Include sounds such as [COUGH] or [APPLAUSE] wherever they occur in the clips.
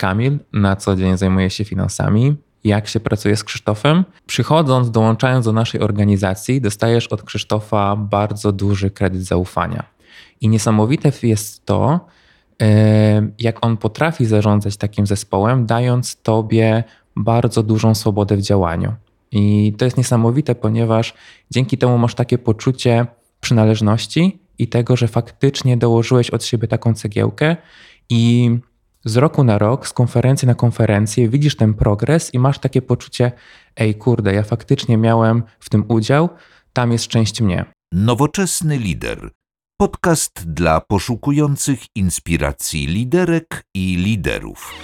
Kamil, na co dzień zajmuje się finansami. Jak się pracuje z Krzysztofem? Przychodząc, dołączając do naszej organizacji, dostajesz od Krzysztofa bardzo duży kredyt zaufania. I niesamowite jest to, jak on potrafi zarządzać takim zespołem, dając tobie bardzo dużą swobodę w działaniu. I to jest niesamowite, ponieważ dzięki temu masz takie poczucie przynależności i tego, że faktycznie dołożyłeś od siebie taką cegiełkę i z roku na rok, z konferencji na konferencję widzisz ten progres i masz takie poczucie, ej kurde, ja faktycznie miałem w tym udział, tam jest część mnie. Nowoczesny lider. Podcast dla poszukujących inspiracji liderek i liderów.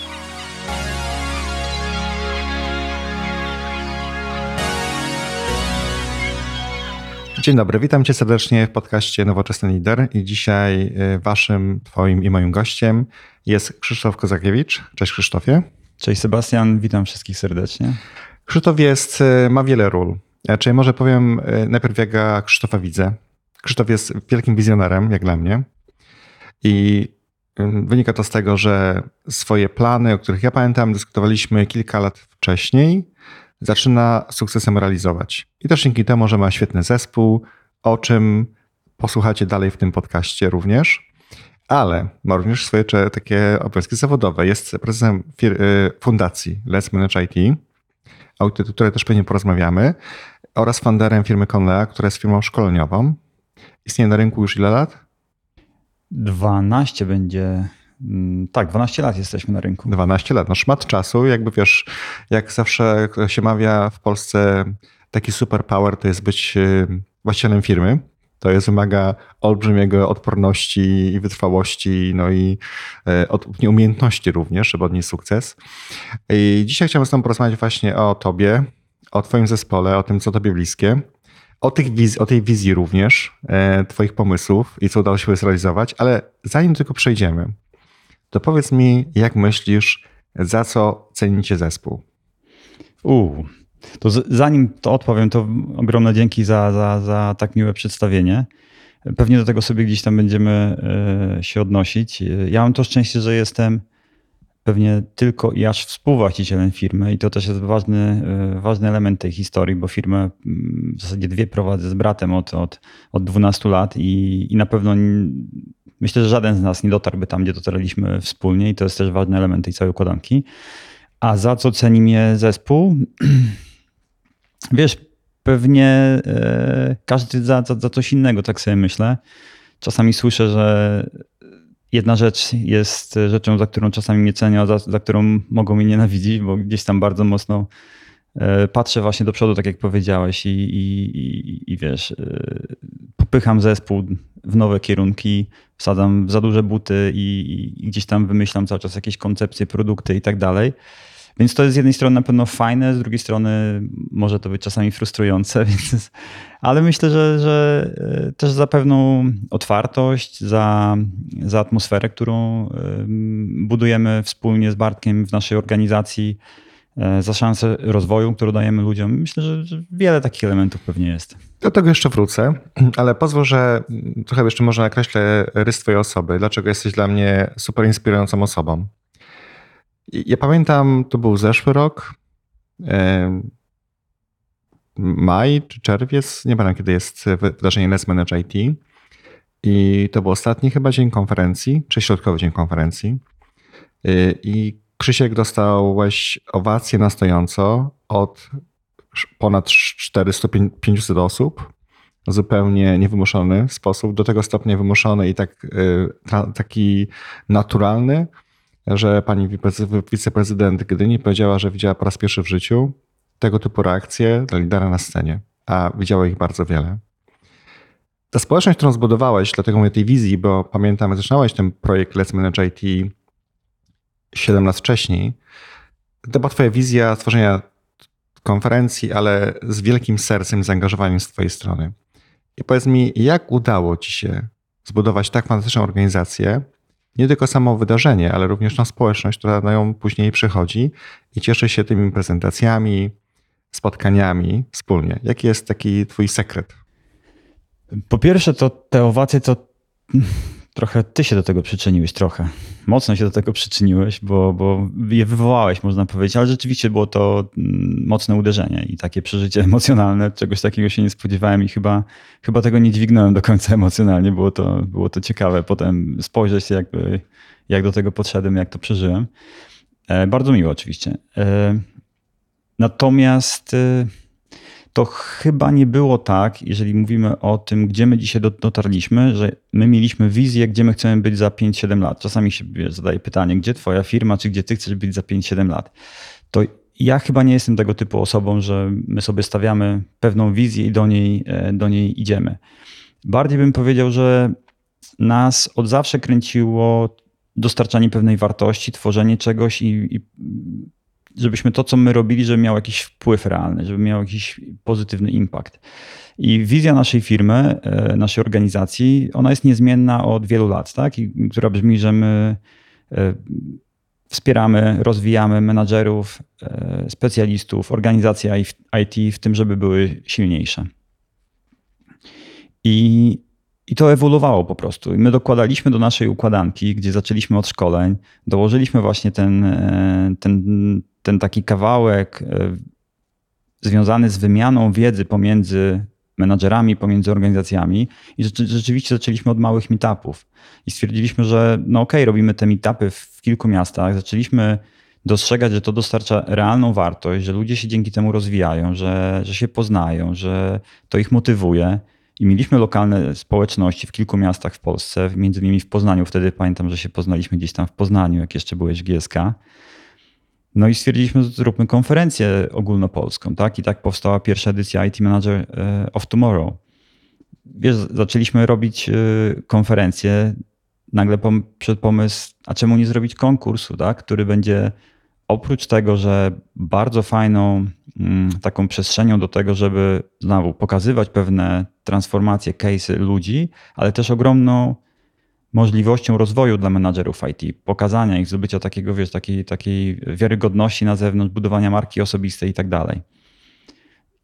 Dzień dobry, witam cię serdecznie w podcaście Nowoczesny Lider i dzisiaj y, waszym, twoim i moim gościem jest Krzysztof Kozakiewicz. Cześć Krzysztofie. Cześć Sebastian, witam wszystkich serdecznie. Krzysztof jest, y, ma wiele ról. Czyli może powiem y, najpierw jak ja Krzysztofa widzę. Krzysztof jest wielkim wizjonerem, jak dla mnie. I wynika to z tego, że swoje plany, o których ja pamiętam, dyskutowaliśmy kilka lat wcześniej, zaczyna sukcesem realizować. I też dzięki temu, że ma świetny zespół, o czym posłuchacie dalej w tym podcaście również. Ale ma również swoje takie obowiązki zawodowe. Jest prezesem y, fundacji Let's Manage IT, o której też pewnie porozmawiamy, oraz founderem firmy Conlea, która jest firmą szkoleniową. Istnieje na rynku już ile lat? 12 będzie tak, 12 lat jesteśmy na rynku. 12 lat, no szmat czasu. Jakby wiesz, jak zawsze się mawia w Polsce, taki superpower to jest być y, właścicielem firmy. To jest wymaga olbrzymiego odporności i wytrwałości, no i e, od, również, żeby odnieść sukces. I dzisiaj chciałbym z Tobą porozmawiać właśnie o Tobie, o Twoim zespole, o tym, co Tobie bliskie, o, tych wiz- o tej wizji również, e, Twoich pomysłów i co udało się zrealizować, ale zanim tylko przejdziemy, to powiedz mi, jak myślisz, za co cenicie zespół? Uuu, to z, zanim to odpowiem, to ogromne dzięki za, za, za tak miłe przedstawienie. Pewnie do tego sobie gdzieś tam będziemy y, się odnosić. Ja mam to szczęście, że jestem pewnie tylko i aż współwłaścicielem firmy i to też jest ważny, y, ważny element tej historii, bo firmę mm, w zasadzie dwie prowadzę z bratem od, od, od 12 lat i, i na pewno Myślę, że żaden z nas nie dotarłby tam, gdzie dotarliśmy wspólnie i to jest też ważny element tej całej układanki. A za co ceni mnie zespół? [CLEARS THROAT] Wiesz, pewnie e, każdy za, za, za coś innego, tak sobie myślę. Czasami słyszę, że jedna rzecz jest rzeczą, za którą czasami mnie cenią, za, za którą mogą mnie nienawidzić, bo gdzieś tam bardzo mocno e, patrzę właśnie do przodu, tak jak powiedziałeś, i, i, i, i wiesz, e, popycham zespół w nowe kierunki, wsadzam za duże buty i, i, gdzieś tam wymyślam cały czas jakieś koncepcje, produkty i tak dalej. Więc to jest z jednej strony na pewno fajne, z drugiej strony może to być czasami frustrujące, [LAUGHS] więc, ale myślę, że, że e, też za pewną otwartość, za, za atmosferę, którą budujemy wspólnie z Bartkiem w naszej organizacji, e, za szansę rozwoju, którą dajemy ludziom. Myślę, że, że wiele takich elementów pewnie jest. Do tego jeszcze wrócę, ale pozwól, że trochę jeszcze może nakreślę rys twojej osoby. Dlaczego jesteś dla mnie super inspirującą osobą? Ja pamiętam, to był zeszły rok, maj czy czerwiec, nie pamiętam kiedy jest wydarzenie Let's Manage IT. I to był ostatni chyba dzień konferencji, czy środkowy dzień konferencji. Y, I Krzysiek dostałeś owację na stojąco od ponad 400-500 osób, zupełnie niewymuszony sposób, do tego stopnia wymuszony i tak, y, taki naturalny, że pani wiceprezydent Gdyni powiedziała, że widziała po raz pierwszy w życiu tego typu reakcje dla lidera na scenie, a widziała ich bardzo wiele. Ta społeczność, którą zbudowałeś, dlatego mówię tej wizji, bo pamiętam, zaczynałeś ten projekt Let's Manage IT 7 lat wcześniej, to była twoja wizja stworzenia konferencji, ale z wielkim sercem, zaangażowaniem z Twojej strony. I powiedz mi, jak udało Ci się zbudować tak fantastyczną organizację, nie tylko samo wydarzenie, ale również na społeczność, która na ją później przychodzi i cieszy się tymi prezentacjami, spotkaniami wspólnie. Jaki jest taki Twój sekret? Po pierwsze, to te owacje to trochę ty się do tego przyczyniłeś, trochę. Mocno się do tego przyczyniłeś, bo, bo je wywołałeś, można powiedzieć, ale rzeczywiście było to mm, mocne uderzenie i takie przeżycie [LAUGHS] emocjonalne. Czegoś takiego się nie spodziewałem i chyba, chyba tego nie dźwignąłem do końca emocjonalnie. Było to, było to ciekawe. Potem spojrzeć, jakby, jak do tego podszedłem, jak to przeżyłem. E, bardzo miło, oczywiście. E, natomiast. To chyba nie było tak, jeżeli mówimy o tym, gdzie my dzisiaj dotarliśmy, że my mieliśmy wizję, gdzie my chcemy być za 5-7 lat. Czasami się zadaje pytanie, gdzie twoja firma, czy gdzie ty chcesz być za 5-7 lat. To ja chyba nie jestem tego typu osobą, że my sobie stawiamy pewną wizję i do niej, e, do niej idziemy. Bardziej bym powiedział, że nas od zawsze kręciło dostarczanie pewnej wartości, tworzenie czegoś i, i żebyśmy to, co my robili, żeby miał jakiś wpływ realny, żeby miał jakiś pozytywny impact. I wizja naszej firmy, e, naszej organizacji, ona jest niezmienna od wielu lat, tak? I, która brzmi, że my e, wspieramy, rozwijamy menadżerów, e, specjalistów, organizacje IT w tym, żeby były silniejsze. I, I to ewoluowało po prostu. I my dokładaliśmy do naszej układanki, gdzie zaczęliśmy od szkoleń, dołożyliśmy właśnie ten, ten ten taki kawałek e, związany z wymianą wiedzy pomiędzy menadżerami, pomiędzy organizacjami i rzeczywiście zaczęliśmy od małych meetupów i stwierdziliśmy, że no okej, okay, robimy te meetupy w kilku miastach, zaczęliśmy dostrzegać, że to dostarcza realną wartość, że ludzie się dzięki temu rozwijają, że, że się poznają, że to ich motywuje. I mieliśmy lokalne społeczności w kilku miastach w Polsce, między innymi w Poznaniu. Wtedy pamiętam, że się poznaliśmy gdzieś tam w Poznaniu, jak jeszcze byłeś w GSK. No i stwierdziliśmy, że zróbmy konferencję ogólnopolską, tak? I tak powstała pierwsza edycja IT Manager e, of Tomorrow. Wiesz, zaczęliśmy robić e, konferencję, nagle przed pomysł, a czemu nie zrobić konkursu, tak? Który będzie oprócz tego, że bardzo fajną taką przestrzenią do tego, żeby znowu pokazywać pewne transformacje, case'y ludzi, ale też ogromną możliwością rozwoju dla menadżerów IT, pokazania ich, zdobycia takiego, wiesz, takiej, takiej wiarygodności na zewnątrz, budowania marki osobistej i tak dalej.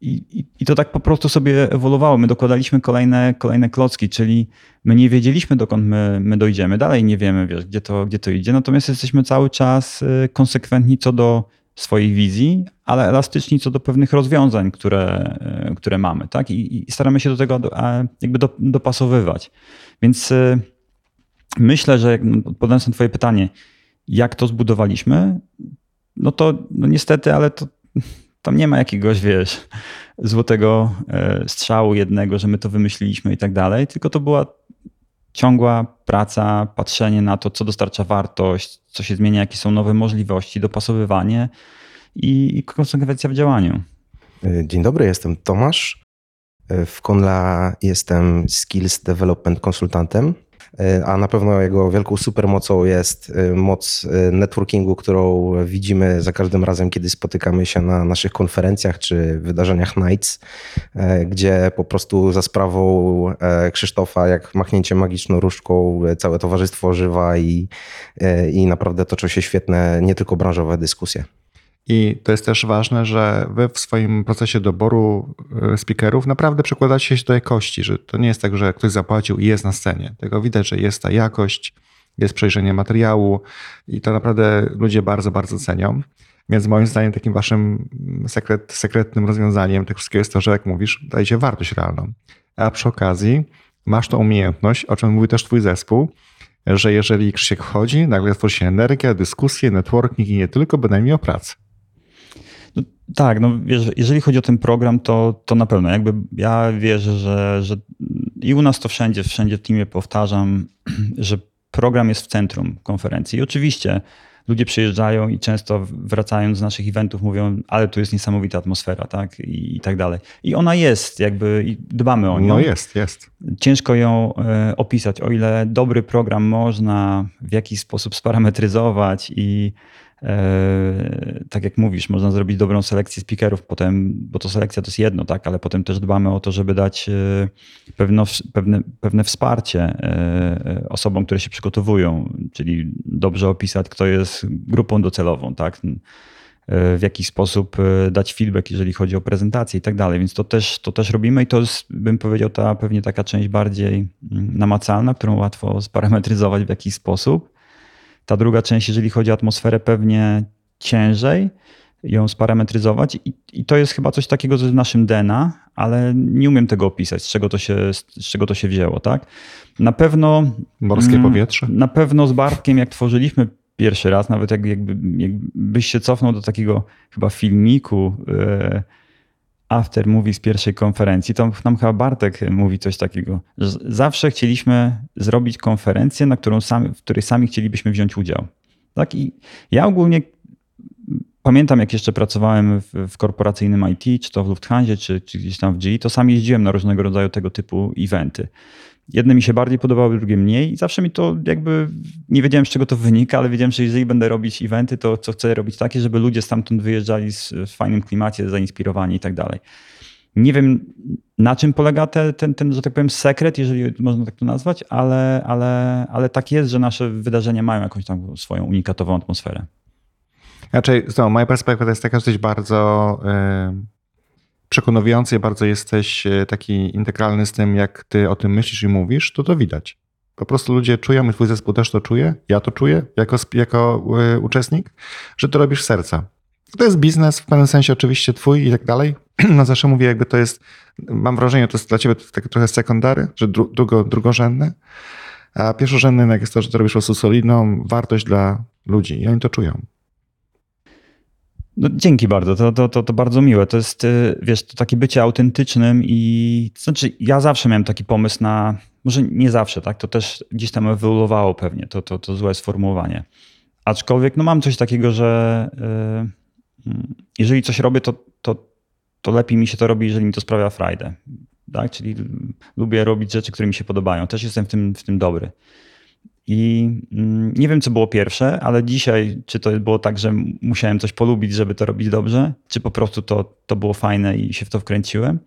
I, I, to tak po prostu sobie ewoluowało. My dokładaliśmy kolejne, kolejne klocki, czyli my nie wiedzieliśmy, dokąd my, my dojdziemy. Dalej nie wiemy, wiesz, gdzie to, gdzie to idzie. Natomiast jesteśmy cały czas y, konsekwentni co do swojej wizji, ale elastyczni co do pewnych rozwiązań, które, y, które mamy. Tak? I, I, staramy się do tego jakby do, dopasowywać. Więc y, myślę, że odpowiadając na Twoje pytanie, jak to zbudowaliśmy, no to no niestety, ale to tam nie ma jakiegoś, wiesz, złotego e, strzału jednego, że my to wymyśliliśmy i tak dalej, tylko to była ciągła praca, patrzenie na to, co dostarcza wartość, co się zmienia, jakie są nowe możliwości, dopasowywanie i, konsekwencja w działaniu. Dzień dobry, jestem Tomasz. W Konla jestem Skills Development Konsultantem. E, a na pewno jego wielką supermocą jest e, moc e, networkingu, którą widzimy za każdym razem, kiedy spotykamy się na naszych konferencjach czy wydarzeniach Nights, gdzie po prostu za sprawą Krzysztofa, jak machnięcie magiczną różdżką, całe towarzystwo ożywa i, i naprawdę toczą się świetne, nie tylko branżowe dyskusje. I to jest też ważne, że wy w swoim procesie doboru e, speakerów naprawdę przekładacie się do jakości, że to nie jest tak, że ktoś zapłacił i jest na scenie. Tylko widać, że jest ta jakość, jest przejrzenie materiału i to naprawdę ludzie bardzo, bardzo cenią. Więc moim zdaniem takim waszym sekret, sekretnym rozwiązaniem tego wszystkiego jest to, że jak mówisz, dajecie wartość realną. A przy okazji masz tą umiejętność, o czym mówi też twój zespół, że jeżeli Krzysiek wchodzi, nagle tworzy się energia, dyskusje, networking i nie tylko, bynajmniej o pracy. Tak, no wiesz, jeżeli chodzi o ten program, to, to na pewno. Jakby ja wierzę, że, że i u nas to wszędzie, wszędzie w teamie powtarzam, [CLEARS THROAT] że program jest w centrum konferencji. I oczywiście ludzie przyjeżdżają i często wracając z naszych eventów mówią, ale tu jest niesamowita atmosfera, tak? I, i tak dalej. I ona jest, jakby i dbamy o nią. No jest, jest. Ciężko ją e, opisać, o ile dobry program można w jakiś sposób sparametryzować i tak jak mówisz, można zrobić dobrą selekcję speakerów potem, bo to selekcja to jest jedno, tak, ale potem też dbamy o to, żeby dać e, pewno, pewne, pewne wsparcie e, osobom, które się przygotowują, czyli dobrze opisać, kto jest grupą docelową, tak. w jakiś sposób dać feedback, jeżeli chodzi o prezentację i tak dalej. Więc to też, to też robimy i to jest, bym powiedział, ta pewnie taka część bardziej mm, namacalna, którą łatwo sparametryzować w jakiś sposób. Ta druga część, jeżeli chodzi o atmosferę, pewnie ciężej ją sparametryzować i, i to jest chyba coś takiego z naszym DNA, ale nie umiem tego opisać, z czego to się, z czego to się wzięło, tak? Na pewno... Morskie mm, powietrze? Na pewno z Bartkiem, jak tworzyliśmy pierwszy raz, nawet jak, jakby, jakbyś się cofnął do takiego chyba filmiku e, after movie z pierwszej konferencji, to nam chyba Bartek mówi coś takiego, że zawsze chcieliśmy zrobić konferencję, na którą sami, w której sami chcielibyśmy wziąć udział. Tak? I ja ogólnie pamiętam, jak jeszcze pracowałem w, w, korporacyjnym IT, czy to w Lufthansa, czy, czy gdzieś tam w GE, to sam jeździłem na różnego rodzaju tego typu eventy. Jedne mi się bardziej podobały, drugie mniej i zawsze mi to jakby, nie wiedziałem z czego to wynika, ale wiedziałem, że jeżeli będę robić eventy, to co chcę robić takie, żeby ludzie stamtąd wyjeżdżali w fajnym klimacie, zainspirowani i tak dalej. Nie wiem, na czym polega ten, ten, ten, że tak powiem, sekret, jeżeli można tak to nazwać, ale, ale, ale tak jest, że nasze wydarzenia mają jakąś tam swoją unikatową atmosferę. Znaczy, znowu, moja perspektywa jest taka, że jesteś bardzo yy, przekonujący, bardzo jesteś e, taki integralny z tym, jak ty o tym myślisz i mówisz, to to widać. Po prostu ludzie czują, i twój zespół też to czuje, ja to czuję jako, jako yy, uczestnik, że to robisz serca. To jest biznes, w pewnym sensie oczywiście twój i tak dalej. [CLEARS THROAT] No zawsze mówię, jakby to jest, mam wrażenie, to jest dla ciebie tak trochę sekundary, że dru, drugo, drugorzędny, a pierwszorzędny jest to, że to robisz po prostu solidną wartość dla ludzi i oni to czują. No, dzięki bardzo, to, to, to, to bardzo miłe. To jest, y, wiesz, to takie bycie autentycznym i znaczy ja zawsze miałem taki pomysł na, może nie zawsze, tak, to też gdzieś tam ewoluowało pewnie, to, to, to złe sformułowanie. Aczkolwiek no mam coś takiego, że yy, jeżeli coś robię, to, to, to lepiej mi się to robi, jeżeli mi to sprawia frajdę. Tak? Czyli lubię robić rzeczy, które mi się podobają. Też jestem w tym, w tym dobry. I mm, nie wiem, co było pierwsze, ale dzisiaj, czy to było tak, że musiałem coś polubić, żeby to robić dobrze, czy po prostu to, to było fajne i się w to wkręciłem.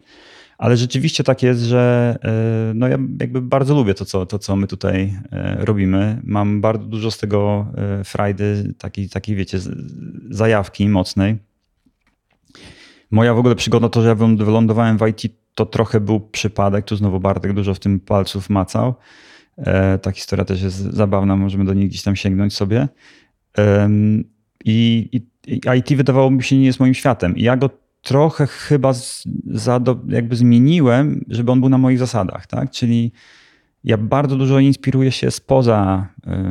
Ale rzeczywiście tak jest, że e, no ja jakby bardzo lubię to co, to, co my tutaj e, robimy. Mam bardzo dużo z tego e, frajdy, takiej, takiej wiecie, zajawki mocnej. Moja w ogóle przygoda to, że ja wylądowałem w IT, to trochę był przypadek. Tu znowu Bartek dużo w tym palców macał. E, ta historia też jest zabawna, możemy do niej gdzieś tam sięgnąć sobie. I, i, IT wydawało mi się nie jest moim światem. I ja go trochę chyba za, jakby zmieniłem, żeby on był na moich zasadach, tak? Czyli ja bardzo dużo inspiruję się spoza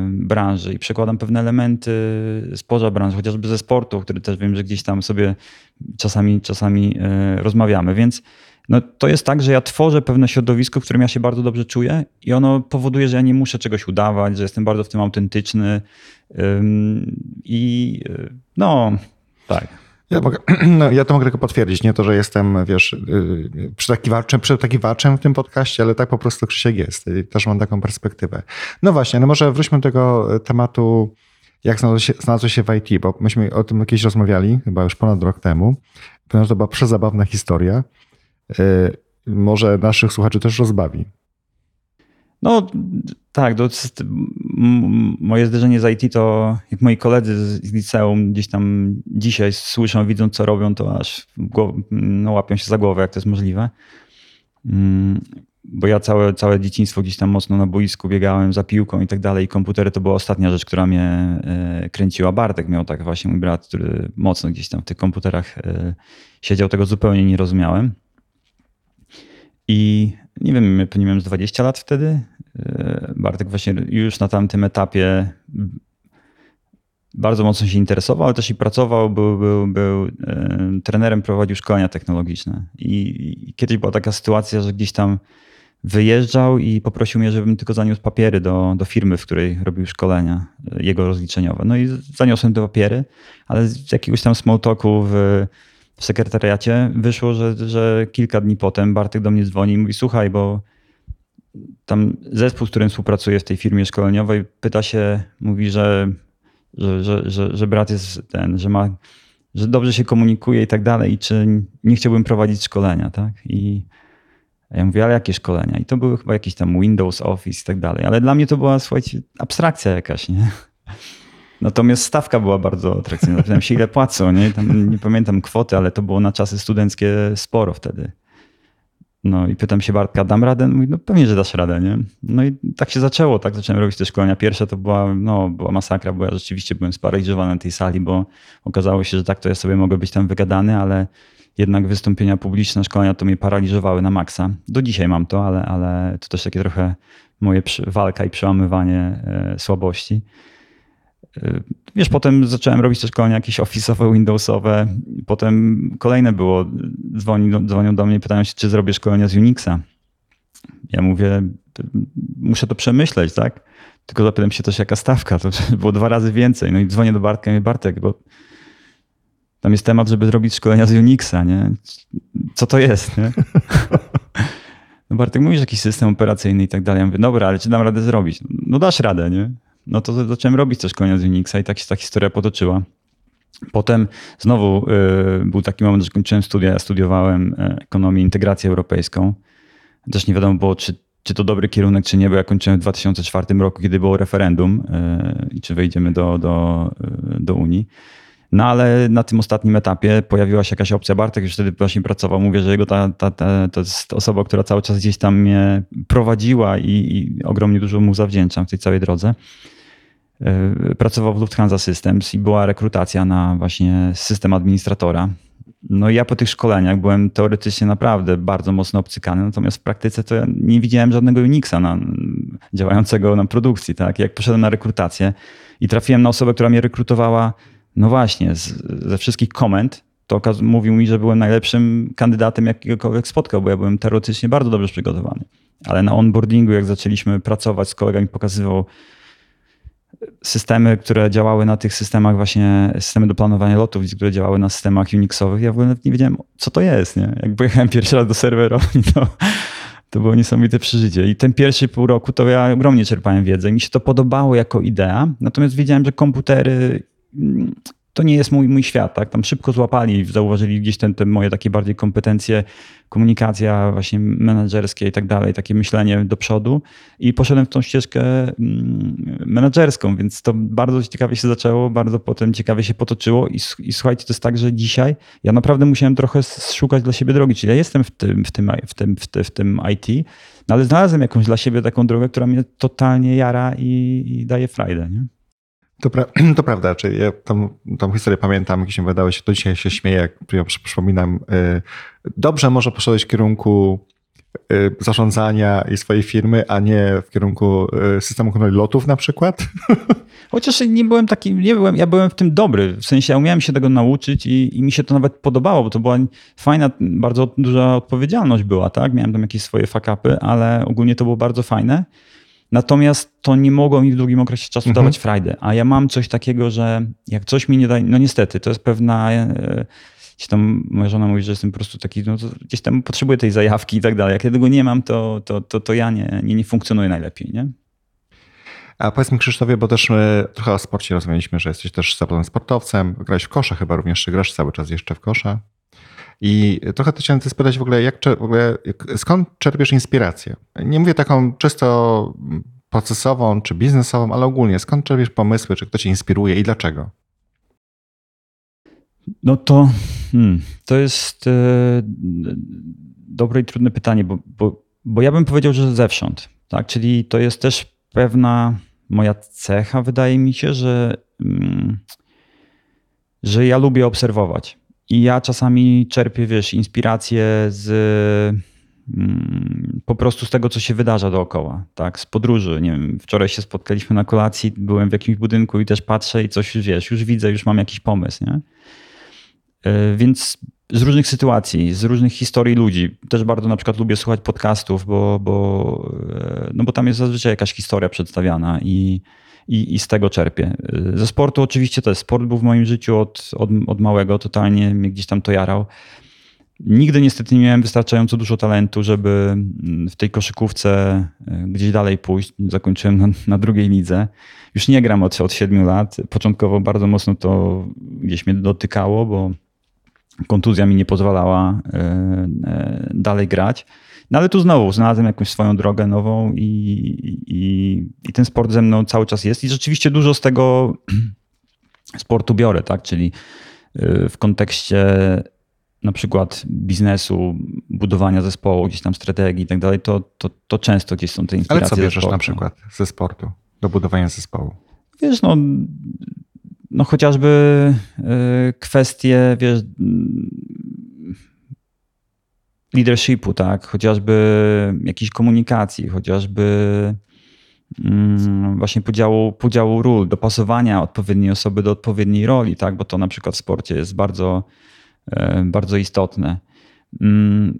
branży i przekładam pewne elementy spoza branży, chociażby ze sportu, który też wiem, że gdzieś tam sobie czasami, czasami e, rozmawiamy. Więc no to jest tak, że ja tworzę pewne środowisko, w którym ja się bardzo dobrze czuję i ono powoduje, że ja nie muszę czegoś udawać, że jestem bardzo w tym autentyczny i no tak. Ja, mogę, [CLEARS THROAT] no, ja to mogę tylko potwierdzić, nie to, że jestem, wiesz, y, przetakiwaczem, przetakiwaczem w tym podcaście, ale tak po prostu Krzysiek jest. I też mam taką perspektywę. No właśnie, no może wróćmy do tego tematu, jak znalazło się, znalazło się w IT, bo myśmy o tym kiedyś rozmawiali, chyba już ponad rok temu, ponieważ to była przezabawna historia. E, może naszych słuchaczy też rozbawi. No tak, to jest, moje zderzenie z IT to jak moi koledzy z liceum gdzieś tam dzisiaj słyszą, widzą co robią, to aż no, łapią się za głowę, jak to jest możliwe. Mm, bo ja całe, całe dzieciństwo gdzieś tam mocno na boisku biegałem za piłką i tak dalej. Komputery to była ostatnia rzecz, która mnie e, kręciła. Bartek miał tak właśnie mój brat, który mocno gdzieś tam w tych komputerach e, siedział, tego zupełnie nie rozumiałem. I nie wiem, nie miałem z 20 lat wtedy. E, Bartek właśnie już na tamtym etapie bardzo mocno się interesował, ale też i pracował, był, był, był e, trenerem, prowadził szkolenia technologiczne. I, I, kiedyś była taka sytuacja, że gdzieś tam wyjeżdżał i poprosił mnie, żebym tylko zaniósł papiery do, do firmy, w której robił szkolenia e, jego rozliczeniowe. No i zaniosłem te papiery, ale z jakiegoś tam small talku w w sekretariacie wyszło, że, że kilka dni potem Bartek do mnie dzwoni i mówi: Słuchaj, bo tam zespół, z którym współpracuję w tej firmie szkoleniowej, pyta się, mówi, że, że, że, że, że brat jest ten, że ma, że dobrze się komunikuje i tak dalej, i czy nie chciałbym prowadzić szkolenia, tak? I ja mówię, ale jakie szkolenia? I to były chyba jakieś tam Windows, Office i tak dalej. Ale dla mnie to była, słuchajcie, abstrakcja jakaś, nie? Natomiast stawka była bardzo atrakcyjna. Zapytałem się, ile płacą. Nie? Tam nie pamiętam kwoty, ale to było na czasy studenckie sporo wtedy. No i pytam się Bartka, dam radę? Mówi, no pewnie, że dasz radę, nie? No i tak się zaczęło, tak zacząłem robić te szkolenia. Pierwsza to była, no, była masakra, bo ja rzeczywiście byłem sparaliżowany na tej sali, bo okazało się, że tak to ja sobie mogę być tam wygadany, ale jednak wystąpienia publiczne, szkolenia to mnie paraliżowały na maksa. Do dzisiaj mam to, ale, ale to też takie trochę moje walka i przełamywanie e, słabości. E, wiesz, potem zacząłem robić te szkolenia jakieś office'owe, Windowsowe. Potem kolejne było, dzwoni, dzwonią do mnie i pytają się, czy zrobię szkolenia z Unixa. Ja mówię, muszę to przemyśleć, tak? Tylko zapytam się też, jaka stawka. To [LAUGHS] było dwa razy więcej. No i dzwonię do Bartka i mówię, Bartek, bo tam jest temat, żeby zrobić szkolenia z Unixa, nie? Co to jest, nie? [LAUGHS] No Bartek, mówisz jakiś system operacyjny i tak dalej. Ja mówię, dobra, ale czy dam radę zrobić? No dasz radę, nie? No to zacząłem robić też szkolenia z Unixa i tak się ta historia potoczyła. Potem znowu y, był taki moment, że kończyłem studia, ja studiowałem y, ekonomię, integrację europejską. Też nie wiadomo było, czy, czy to dobry kierunek, czy nie, bo ja kończyłem w 2004 roku, kiedy było referendum y, i czy wejdziemy do, do, y, do Unii. No ale na tym ostatnim etapie pojawiła się jakaś opcja. Bartek już wtedy właśnie pracował. Mówię, że jego ta, ta, ta, to jest osoba, która cały czas gdzieś tam mnie prowadziła i, i ogromnie dużo mu zawdzięczam w tej całej drodze. E, pracował w Lufthansa Systems i była rekrutacja na właśnie system administratora. No i ja po tych szkoleniach byłem teoretycznie naprawdę bardzo mocno obcykany, natomiast w praktyce to ja nie widziałem żadnego Unixa na, działającego na produkcji. Tak? Jak poszedłem na rekrutację i trafiłem na osobę, która mnie rekrutowała, no właśnie, z, ze wszystkich komend, to mówił mi, że byłem najlepszym kandydatem, jakiegokolwiek spotkał, bo ja byłem teoretycznie bardzo dobrze przygotowany. Ale na onboardingu, jak zaczęliśmy pracować z kolegami, pokazywał systemy, które działały na tych systemach właśnie, systemy do planowania lotów, które działały na systemach Unixowych, ja w ogóle nie wiedziałem, co to jest. Nie? Jak pojechałem pierwszy raz do serwerowni, to, to było niesamowite przeżycie. I ten pierwszy pół roku to ja ogromnie czerpałem wiedzę. Mi się to podobało jako idea, natomiast wiedziałem, że komputery to nie jest mój, mój świat. Tak? Tam szybko złapali, zauważyli gdzieś te, te moje takie bardziej kompetencje, komunikacja właśnie menedżerskie i tak dalej, takie myślenie do przodu i poszedłem w tą ścieżkę mm, menedżerską, więc to bardzo ciekawie się zaczęło, bardzo potem ciekawie się potoczyło i, i słuchajcie, to jest tak, że dzisiaj ja naprawdę musiałem trochę szukać dla siebie drogi, czyli ja jestem w tym, w tym, w tym, w w tym IT, no ale znalazłem jakąś dla siebie taką drogę, która mnie totalnie jara i, i daje frajdę. Nie? To, pra [CLEARS THROAT] to prawda, czy ja tą, tą historię pamiętam, gdzieś mi wydało się, do dzisiaj się śmieję, jak ja przypominam. Y, dobrze może poszedłeś w kierunku y, zarządzania i swojej firmy, a nie w kierunku y, systemu kontroli lotów na przykład? [LAUGHS] Chociaż nie byłem taki, nie byłem, ja byłem w tym dobry, w sensie ja umiałem się tego nauczyć i, i mi się to nawet podobało, bo to była fajna, bardzo duża odpowiedzialność była, tak? Miałem tam jakieś swoje fakapy, ale ogólnie to było bardzo fajne. Natomiast to nie mogło mi w długim okresie czasu mhm. dawać frajdy. A ja mam coś takiego, że jak coś mi nie daje, no niestety, to jest pewna. Gdzieś tam moja żona mówi, że jestem po prostu taki, no gdzieś tam potrzebuję tej zajawki i tak dalej. Jak ja tego nie mam, to, to, to, to ja nie, nie, nie funkcjonuję najlepiej, nie? A powiedz mi Krzysztofie, bo też my trochę o sporcie rozmawialiśmy, że jesteś też zawodowym sportowcem, grałeś w kosza chyba również, czy grasz cały czas jeszcze w kosza? I trochę to chciałem spytać w ogóle, jak, w ogóle, skąd czerpiesz inspirację? Nie mówię taką czysto procesową czy biznesową, ale ogólnie skąd czerpiesz pomysły, czy kto cię inspiruje i dlaczego? No to, hmm, to jest e, dobre i trudne pytanie, bo, bo, bo ja bym powiedział, że zewsząd. Tak? Czyli to jest też pewna moja cecha, wydaje mi się, że, mm, że ja lubię obserwować. I ja czasami czerpię, wiesz, inspirację z mm, po prostu z tego, co się wydarza dookoła, tak, z podróży. Nie wiem, wczoraj się spotkaliśmy na kolacji, byłem w jakimś budynku i też patrzę i coś, wiesz, już widzę, już mam jakiś pomysł, nie? E, więc z różnych sytuacji, z różnych historii ludzi. Też bardzo na przykład lubię słuchać podcastów, bo, bo, e, no bo tam jest zazwyczaj jakaś historia przedstawiana i, i, i z tego czerpię. Ze sportu oczywiście też. Sport był w moim życiu od, od, od małego, totalnie mnie gdzieś tam to jarał. Nigdy niestety nie miałem wystarczająco dużo talentu, żeby w tej koszykówce e, gdzieś dalej pójść. Zakończyłem na, na drugiej lidze. Już nie gram od, od 7 lat. Początkowo bardzo mocno to gdzieś mnie dotykało, bo kontuzja mi nie pozwalała e, e, dalej grać. No ale tu znowu znalazłem jakąś swoją drogę nową i, i, i ten sport ze mną cały czas jest. I rzeczywiście dużo z tego [CLEARS THROAT] sportu biorę, tak? Czyli y, w kontekście na przykład biznesu, budowania zespołu, gdzieś tam strategii i tak dalej, to, to, to często gdzieś są te Ale inspiracje. co ze bierzesz na sportu. przykład ze sportu, do budowania zespołu? Wiesz, no, no chociażby y, kwestie, wiesz, leadershipu, tak, chociażby jakiejś komunikacji, chociażby mm, właśnie podziału, podziału ról, dopasowania odpowiedniej osoby do odpowiedniej roli, tak, bo to na przykład w sporcie jest bardzo, e, bardzo istotne. Mm,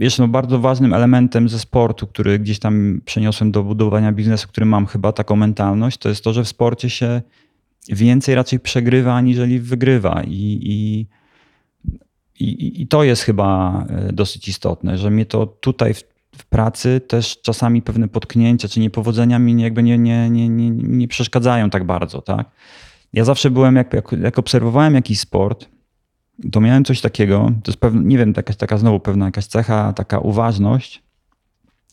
Wiesz, no bardzo ważnym elementem ze sportu, który gdzieś tam przeniosłem do budowania biznesu, który mam chyba taką mentalność, to jest to, że w sporcie się więcej raczej przegrywa, aniżeli wygrywa. I, i, i, i to jest chyba e, dosyć istotne, że mnie to tutaj w, w pracy też czasami pewne potknięcia czy niepowodzenia mi jakby nie, nie, nie, nie, nie przeszkadzają tak bardzo. Tak? Ja zawsze byłem, jak, jak, jak obserwowałem jakiś sport, to miałem coś takiego, to jest pewne, nie wiem, taka znowu pewna jakaś cecha, taka uważność.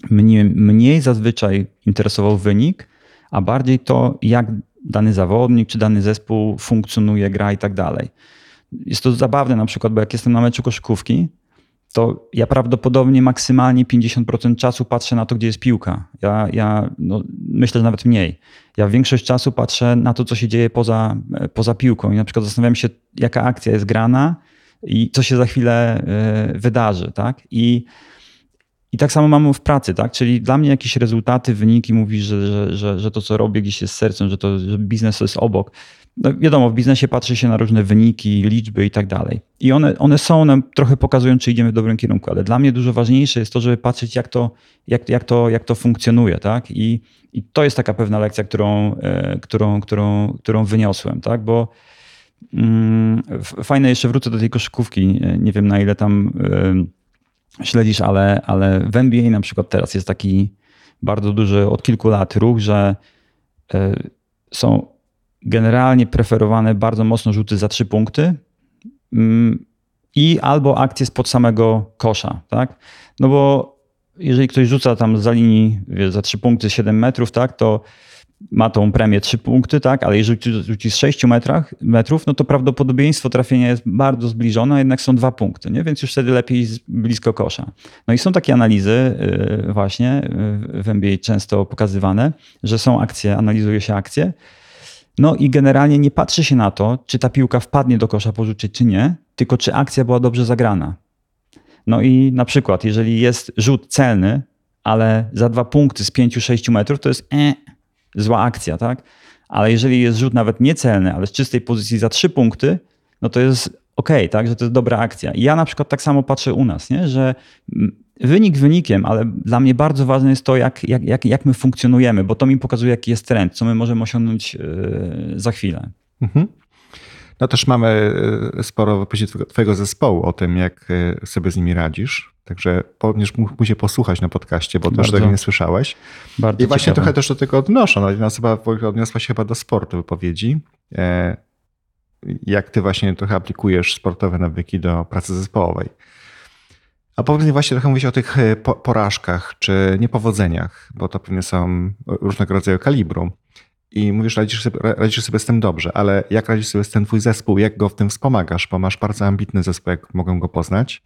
Mnie, mniej zazwyczaj interesował wynik, a bardziej to, jak dany zawodnik czy dany zespół funkcjonuje, gra i tak dalej. Jest to zabawne na przykład, bo jak jestem na meczu koszykówki, to ja prawdopodobnie maksymalnie 50% czasu patrzę na to, gdzie jest piłka. Ja, ja no, myślę, że nawet mniej. Ja większość czasu patrzę na to, co się dzieje poza, poza piłką i na przykład zastanawiam się, jaka akcja jest grana i co się za chwilę y, wydarzy. Tak? I, I tak samo mamy w pracy, tak? Czyli dla mnie jakieś rezultaty, wyniki mówi, że, że, że, że to, co robię gdzieś jest sercem, że, to, że biznes to jest obok. No wiadomo, w biznesie patrzy się na różne wyniki, liczby i tak dalej. I one, one są, nam trochę pokazują, czy idziemy w dobrym kierunku, ale dla mnie dużo ważniejsze jest to, żeby patrzeć, jak to, jak, jak to, jak to funkcjonuje, tak? I, I to jest taka pewna lekcja, którą, e, którą, którą, którą wyniosłem, tak? Bo mm, fajne, jeszcze wrócę do tej koszykówki, nie wiem na ile tam y, śledzisz, ale, ale w NBA na przykład teraz jest taki bardzo duży od kilku lat ruch, że y, są generalnie preferowane bardzo mocno rzuty za trzy punkty mm, i albo akcje spod samego kosza, tak? No bo jeżeli ktoś rzuca tam za linii wiesz, za trzy punkty 7 metrów, tak, to ma tą premię 3 punkty, tak, ale jeżeli rzuci z 6 metrach, metrów, no to prawdopodobieństwo trafienia jest bardzo zbliżone, jednak są dwa punkty, nie? więc już wtedy lepiej blisko kosza. No i są takie analizy yy, właśnie yy, w NBA często pokazywane, że są akcje, analizuje się akcje, no i generalnie nie patrzy się na to, czy ta piłka wpadnie do kosza po rzucie, czy nie, tylko czy akcja była dobrze zagrana. No i na przykład, jeżeli jest rzut celny, ale za dwa punkty z 5-6 metrów, to jest e, zła akcja, tak? Ale jeżeli jest rzut nawet niecelny, ale z czystej pozycji za trzy punkty, no to jest ok, tak? Że to jest dobra akcja. I ja na przykład tak samo patrzę u nas, nie? że wynik wynikiem, ale dla mnie bardzo ważne jest to, jak, jak, jak, jak my funkcjonujemy, bo to mi pokazuje, jaki jest trend, co my możemy osiągnąć yy, za chwilę. Mhm. No też mamy sporo wypowiedzi twojego zespołu o tym, jak sobie z nimi radzisz. Także będziesz mógł się posłuchać na podcaście, bo też tego nie słyszałeś. Bardzo I właśnie ciekawe. trochę też do tego odnoszę. No, jedna osoba odniosła się chyba do sportu wypowiedzi. Jak ty właśnie trochę aplikujesz sportowe nawyki do pracy zespołowej. A powiedz mi właśnie trochę mówić o tych porażkach czy niepowodzeniach, bo to pewnie są różnego rodzaju kalibru. I mówisz, radzisz sobie, radzisz sobie z tym dobrze, ale jak radzisz sobie z tym twój zespół, jak go w tym wspomagasz? Bo masz bardzo ambitny zespół, jak mogę go poznać,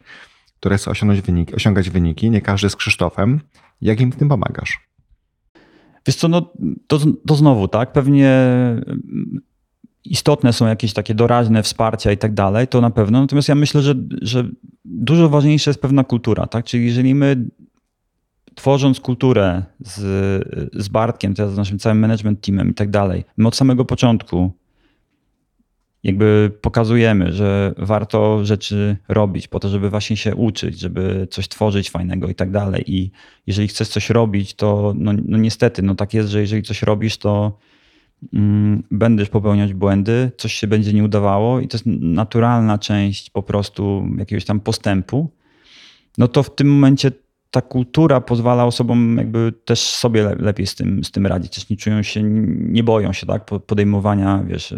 który chce osiągnąć wyniki, osiągać wyniki. Nie każdy z Krzysztofem. Jak im w tym pomagasz? Wiesz co, no to, to znowu, tak, pewnie istotne są jakieś takie doraźne wsparcia i tak dalej, to na pewno. Natomiast ja myślę, że, że dużo ważniejsza jest pewna kultura, tak? Czyli jeżeli my tworząc kulturę z, z Bartkiem, teraz z naszym całym management teamem i tak dalej, my od samego początku jakby pokazujemy, że warto rzeczy robić po to, żeby właśnie się uczyć, żeby coś tworzyć fajnego i tak dalej. I jeżeli chcesz coś robić, to no, no niestety, no tak jest, że jeżeli coś robisz, to będziesz popełniać błędy, coś się będzie nie udawało i to jest naturalna część po prostu jakiegoś tam postępu. No to w tym momencie ta kultura pozwala osobom jakby też sobie lepiej z tym, z tym radzić. Też nie czują się, nie boją się tak podejmowania, wiesz,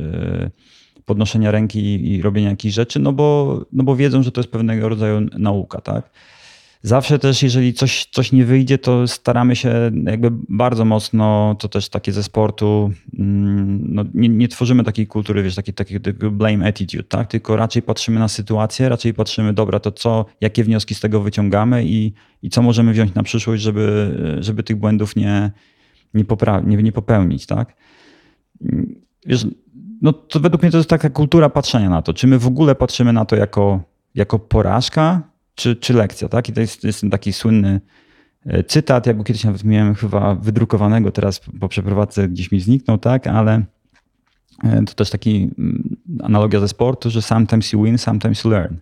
podnoszenia ręki i robienia jakichś rzeczy, no bo, no bo wiedzą, że to jest pewnego rodzaju nauka, tak. Zawsze też, jeżeli coś, coś nie wyjdzie, to staramy się jakby bardzo mocno, to też takie ze sportu, mm, no nie, nie tworzymy takiej kultury, wiesz, takiego taki, blame attitude, tak? tylko raczej patrzymy na sytuację, raczej patrzymy, dobra, to co, jakie wnioski z tego wyciągamy i, i co możemy wziąć na przyszłość, żeby, żeby tych błędów nie, nie, popra- nie, nie popełnić. Tak? Wiesz, no to według mnie to jest taka kultura patrzenia na to. Czy my w ogóle patrzymy na to jako, jako porażka, czy, czy lekcja, tak? I to jest, jest taki słynny e, cytat, ja go kiedyś nawet miałem chyba wydrukowanego, teraz po przeprowadzce gdzieś mi zniknął, tak? Ale e, to też taki mm, analogia ze sportu, że sometimes you win, sometimes you learn.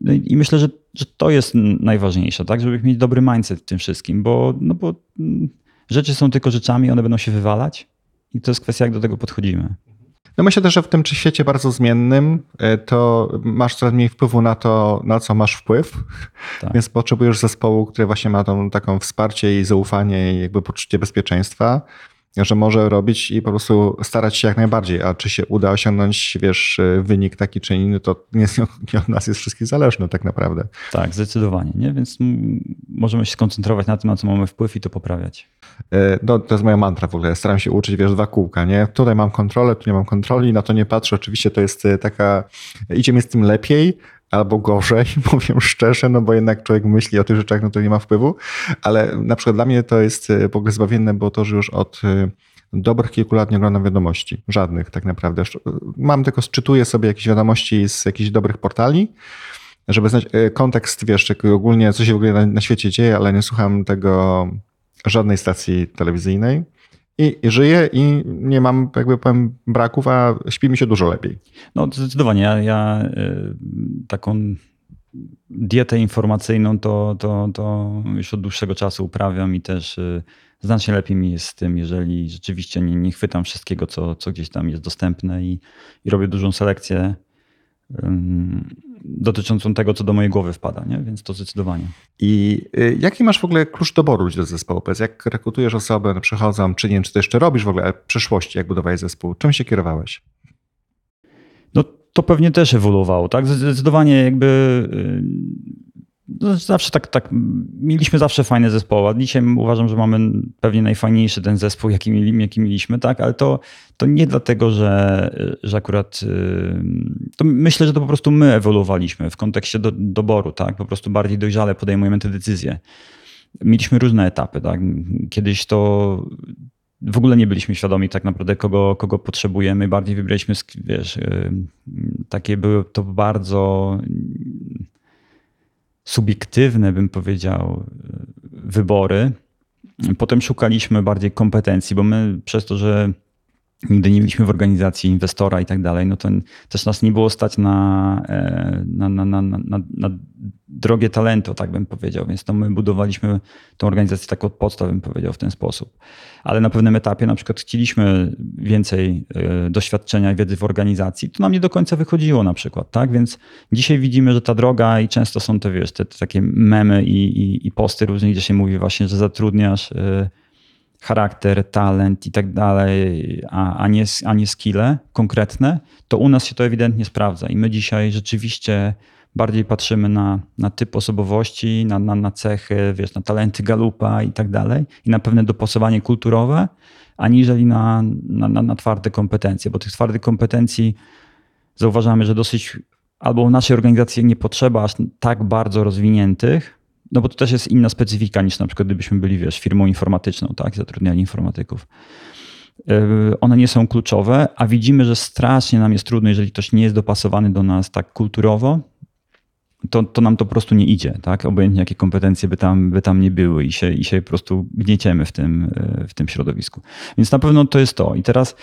No i myślę, że, że to jest najważniejsze, tak? Żeby mieć dobry mindset w tym wszystkim, bo, no bo mm, rzeczy są tylko rzeczami, one będą się wywalać i to jest kwestia, jak do tego podchodzimy. No myślę też, że w tym świecie bardzo zmiennym e, to masz coraz mniej wpływu na to, na co masz wpływ, tak. więc potrzebujesz zespołu, który właśnie ma tą taką wsparcie i zaufanie i jakby poczucie bezpieczeństwa że może robić i po prostu starać się jak najbardziej. A czy się uda osiągnąć, wiesz, wynik taki czy inny, to nie, nie od nas jest wszystkich zależne tak naprawdę. Tak, zdecydowanie. Nie? Więc możemy się skoncentrować na tym, na co mamy wpływ i to poprawiać. E, no, to jest moja mantra w ogóle. Staram się uczyć, wiesz, dwa kółka, nie? Tutaj mam kontrolę, tu nie mam kontroli, na to nie patrzę. Oczywiście to jest e, taka, idzie mi z tym lepiej, albo gorzej, [LAUGHS] powiem szczerze, no bo jednak człowiek myśli o tych rzeczach, no to nie ma wpływu, ale na przykład dla mnie to jest e, w ogóle zbawienne, bo to, że już od e, dobrych kilku lat nie oglądam wiadomości, żadnych tak naprawdę. Mam tylko, czytuję sobie jakieś wiadomości z jakichś dobrych portali, żeby znać e, kontekst, wiesz, ogólnie co się w ogóle na, na świecie dzieje, ale nie słucham tego żadnej stacji telewizyjnej i, żyję i nie mam, jakby powiem, braków, a śpi mi się dużo lepiej. No zdecydowanie. Ja, ja y, taką dietę informacyjną to, to, to już od dłuższego czasu uprawiam i też y, znacznie lepiej mi jest z tym, jeżeli rzeczywiście nie, nie chwytam wszystkiego, co, co gdzieś tam jest dostępne i, i robię dużą selekcję dotyczącą tego, co do mojej głowy wpada, nie? więc to zdecydowanie. I y, jaki masz w ogóle klucz doboru do zespołu? Powiedz, jak rekrutujesz osoby, przychodzą, czy nie wiem, czy to jeszcze robisz w ogóle w przeszłości, jak budowałeś zespół? Czym się kierowałeś? No to pewnie też ewoluowało, tak? Zdecydowanie jakby y, no, zawsze tak, tak, mieliśmy zawsze fajne zespoły. Dzisiaj uważam, że mamy pewnie najfajniejszy ten zespół, jaki, mieli, jaki mieliśmy, tak? Ale to, to nie dlatego, że, że akurat. To myślę, że to po prostu my ewoluowaliśmy w kontekście do, doboru, tak? Po prostu bardziej dojrzale podejmujemy te decyzje. Mieliśmy różne etapy, tak? Kiedyś to w ogóle nie byliśmy świadomi tak naprawdę, kogo, kogo potrzebujemy. Bardziej wybraliśmy, wiesz, takie były to bardzo subiektywne, bym powiedział, wybory. Potem szukaliśmy bardziej kompetencji, bo my przez to, że nigdy nie mieliśmy w organizacji inwestora i tak dalej, no to też nas nie było stać na, e, na, na, na, na, na drogie talentu, tak bym powiedział. Więc to my budowaliśmy tą organizację tak od podstaw, bym powiedział w ten sposób. Ale na pewnym etapie na przykład chcieliśmy więcej e, doświadczenia i wiedzy w organizacji. To nam nie do końca wychodziło na przykład, tak? Więc dzisiaj widzimy, że ta droga i często są to, wiesz, te, te takie memy i, i, i posty różne, gdzie się mówi właśnie, że zatrudniasz e, charakter, talent i tak dalej, a, a, nie, a nie skille konkretne, to u nas się to ewidentnie sprawdza. I my dzisiaj rzeczywiście bardziej patrzymy na, na typ osobowości, na, na, na cechy, wiesz, na talenty galupa i tak dalej, i na pewne dopasowanie kulturowe, aniżeli na, na, na, na twarde kompetencje, bo tych twardych kompetencji zauważamy, że dosyć albo w naszej organizacji nie potrzeba aż tak bardzo rozwiniętych, no bo to też jest inna specyfika niż na przykład gdybyśmy byli, wiesz, firmą informatyczną, tak, zatrudniali informatyków. E, one nie są kluczowe, a widzimy, że strasznie nam jest trudno, jeżeli ktoś nie jest dopasowany do nas tak kulturowo, to, to nam to po prostu nie idzie, tak? Obojętnie jakie kompetencje by tam, by tam nie były i się, i się po prostu gnieciemy w tym, e, w tym środowisku. Więc na pewno to jest to. I teraz,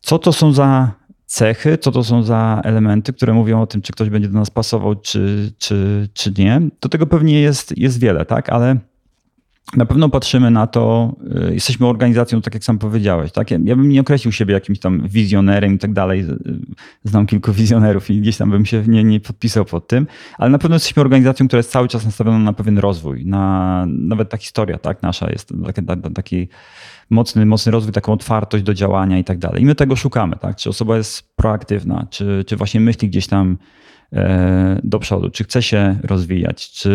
co to są za cechy, co to są za elementy, które mówią o tym, czy ktoś będzie do nas pasował, czy, czy, czy nie. Do tego pewnie jest, jest wiele, tak? Ale na pewno patrzymy na to, y, jesteśmy organizacją, tak jak sam powiedziałeś, tak? Ja, bym nie określił siebie jakimś tam wizjonerem i tak dalej. Znam kilku [LAUGHS] wizjonerów i gdzieś tam bym się nie, nie podpisał pod tym, ale na pewno jesteśmy organizacją, która jest cały czas nastawiona na pewien rozwój, na nawet ta historia, tak? Nasza jest taki, taki mocny, mocny rozwój, taką otwartość do działania i tak dalej. I my tego szukamy, tak? Czy osoba jest proaktywna, czy, czy właśnie myśli gdzieś tam e, do przodu, czy chce się rozwijać, czy